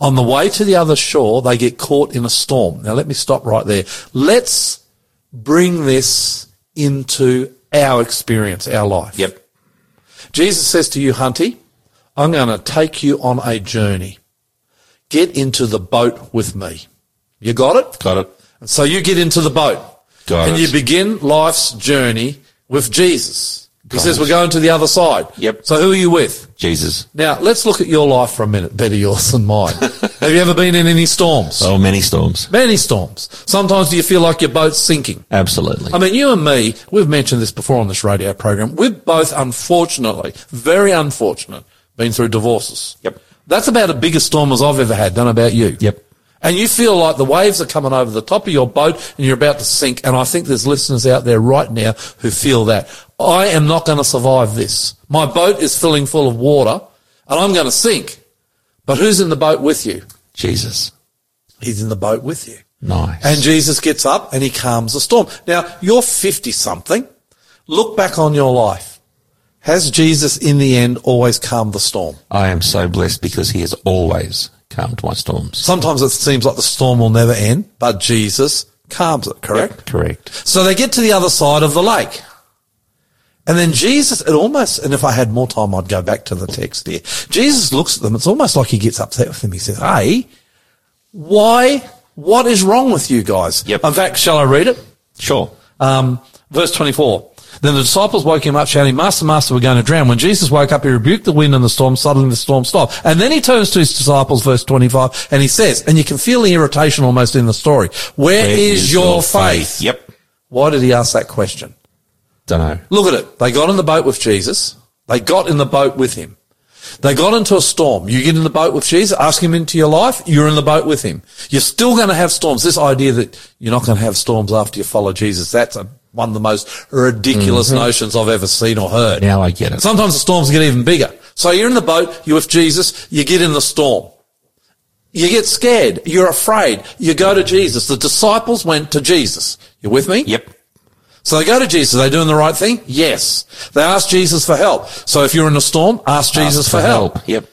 On the way to the other shore, they get caught in a storm. Now let me stop right there. Let's bring this into our experience, our life. Yep. Jesus says to you, Hunty, I'm going to take you on a journey. Get into the boat with me. You got it? Got it. And so you get into the boat. Got and it. you begin life's journey with Jesus. He Got says it. we're going to the other side. Yep. So who are you with? Jesus. Now let's look at your life for a minute. Better yours than mine. Have you ever been in any storms? Oh, many storms. Many storms. Sometimes do you feel like your boat's sinking? Absolutely. I mean, you and me, we've mentioned this before on this radio program. We've both, unfortunately, very unfortunate, been through divorces. Yep. That's about a bigger storm as I've ever had. Don't know about you. Yep. And you feel like the waves are coming over the top of your boat and you're about to sink. And I think there's listeners out there right now who feel that. I am not going to survive this. My boat is filling full of water and I'm going to sink. But who's in the boat with you? Jesus. He's in the boat with you. Nice. And Jesus gets up and he calms the storm. Now, you're 50 something. Look back on your life. Has Jesus in the end always calmed the storm? I am so blessed because he has always calmed my storms. Sometimes it seems like the storm will never end, but Jesus calms it, correct? Correct. So they get to the other side of the lake. And then Jesus, it almost, and if I had more time, I'd go back to the text here. Jesus looks at them. It's almost like he gets upset with them. He says, Hey, why, what is wrong with you guys? Yep. In fact, shall I read it? Sure. Um, verse 24. Then the disciples woke him up shouting, Master, Master, we're going to drown. When Jesus woke up, he rebuked the wind and the storm. Suddenly the storm stopped. And then he turns to his disciples, verse 25, and he says, and you can feel the irritation almost in the story. Where is, your, faith? Yep. Why did he ask that question? Don't know. Look at it. They got in the boat with Jesus. They got in the boat with him. They got into a storm. You get in the boat with Jesus, ask him into your life, you're in the boat with him. You're still going to have storms. This idea that you're not going to have storms after you follow Jesus, that's a, one of the most ridiculous mm-hmm. notions I've ever seen or heard. Now I get it. Sometimes the storms get even bigger. So you're in the boat, you're with Jesus, you get in the storm. You get scared, you're afraid, you go to Jesus. The disciples went to Jesus. You with me? Yep. So they go to Jesus. Are they doing the right thing? Yes. They ask Jesus for help. So if you're in a storm, ask Jesus Ask for, help. Yep.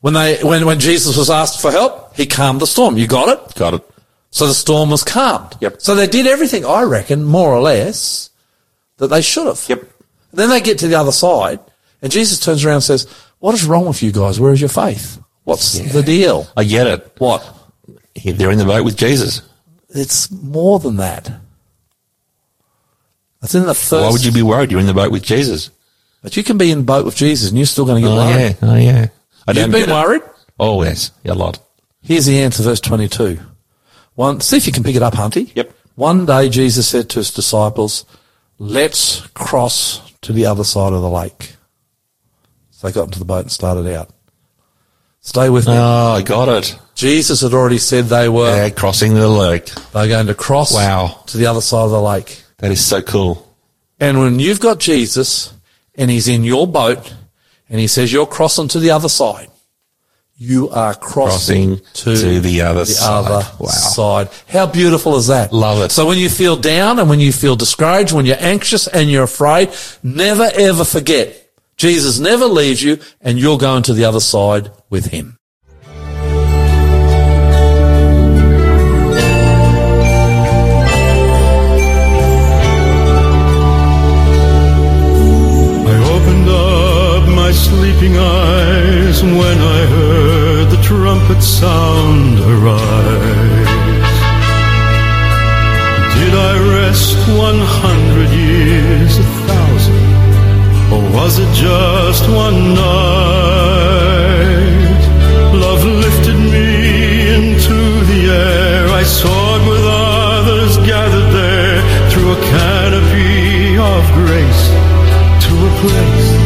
When they, when, when Jesus was asked for help, he calmed the storm. You got it? Got it. So the storm was calmed. Yep. So they did everything, I reckon, more or less, that they should have. Yep. Then they get to the other side, and Jesus turns around and says, What is wrong with you guys? Where is your faith? What's the deal? I get it. What? They're in the boat with Jesus. It's more than that. It's in the first. Why would you be worried? You're in the boat with Jesus. But you can be in the boat with Jesus and you're still going to get Oh worried. yeah. Oh yeah. I You've been get it. worried? Oh yes. Yeah, a lot. Here's the answer, verse 22. One, see if you can pick it up, Hunty. Yep. One day Jesus said to his disciples, let's cross to the other side of the lake. So they got into the boat and started out. Stay with me. Oh, I got it. Jesus had already said they were, Yeah, crossing the lake. They're going to cross Wow. to the other side of the lake. That is so cool. And when you've got Jesus and he's in your boat and he says you're crossing to the other side, you are crossing, Crossing to the other side. other Wow. side. How beautiful is that? Love it. So when you feel down and when you feel discouraged, when you're anxious and you're afraid, never ever forget Jesus never leaves you and you're going to the other side with him. Sleeping eyes when I heard the trumpet sound arise. Did I rest one hundred years, a thousand, or was it just one night? Love lifted me into the air. I soared with others gathered there through a canopy of grace to a place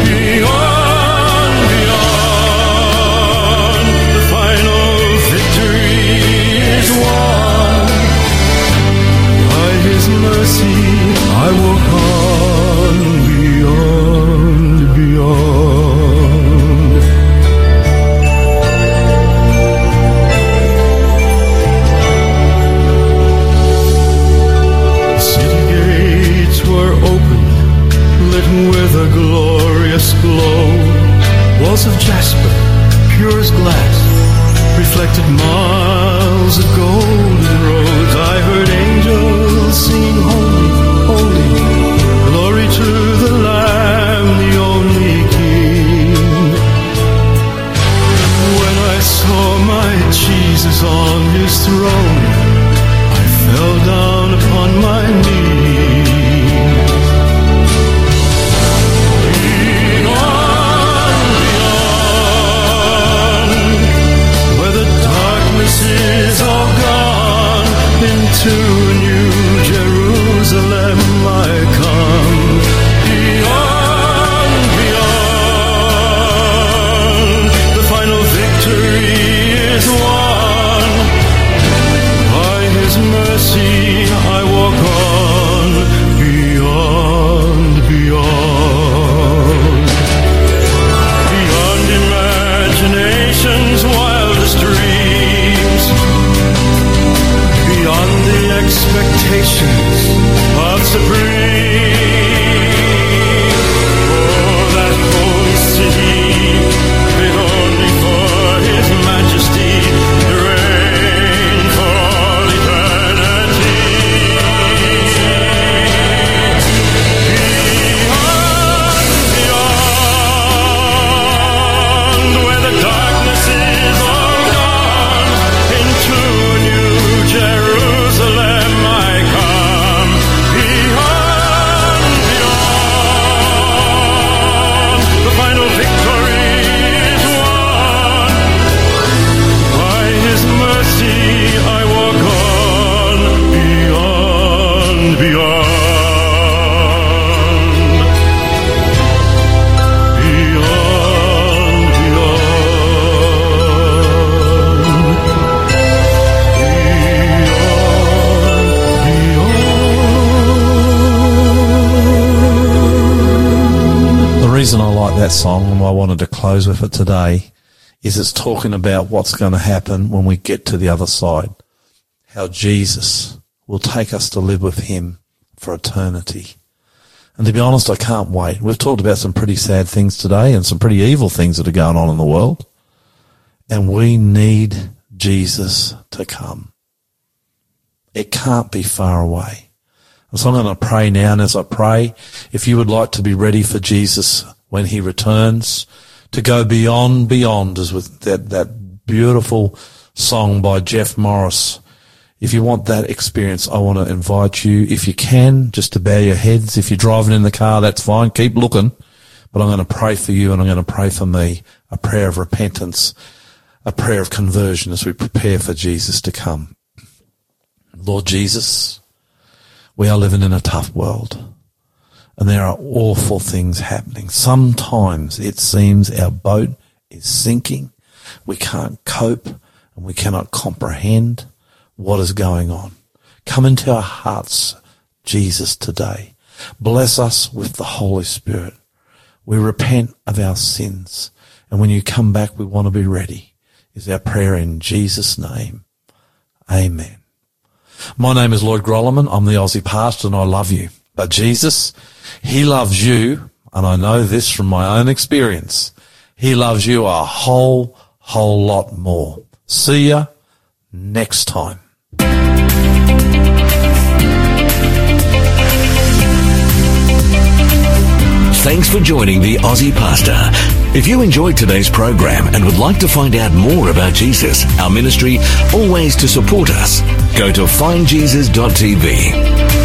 mercy I walk on beyond, beyond. The city gates were open, lit with a glorious glow. Walls of jasper, pure as glass, reflected miles of golden rose singing holy, holy, glory to the Lamb, the only King. When I saw my Jesus on his throne, close with it today is it's talking about what's going to happen when we get to the other side. How Jesus will take us to live with him for eternity. And to be honest, I can't wait. We've talked about some pretty sad things today and some pretty evil things that are going on in the world. And we need Jesus to come. It can't be far away. So I'm going to pray now. And as I pray, if you would like to be ready for Jesus when he returns, to go beyond, beyond, as with that, that beautiful song by Jeff Morris. If you want that experience, I want to invite you, if you can, just to bow your heads. If you're driving in the car, that's fine. Keep looking. But I'm going to pray for you and I'm going to pray for me a prayer of repentance, a prayer of conversion as we prepare for Jesus to come. Lord Jesus, we are living in a tough world and there are awful things happening. Sometimes it seems our boat is sinking. We can't cope and we cannot comprehend what is going on. Come into our hearts, Jesus, today. Bless us with the Holy Spirit. We repent of our sins. And when you come back, we want to be ready is our prayer in Jesus' name. Amen. My name is Lloyd Grolimund. I'm the Aussie pastor and I love you. But Jesus, He loves you, and I know this from my own experience. He loves you a whole, whole lot more. See ya next time. Thanks for joining the Aussie Pastor. If you enjoyed today's program and would like to find out more about Jesus, our ministry, or ways to support us, go to findjesus.tv.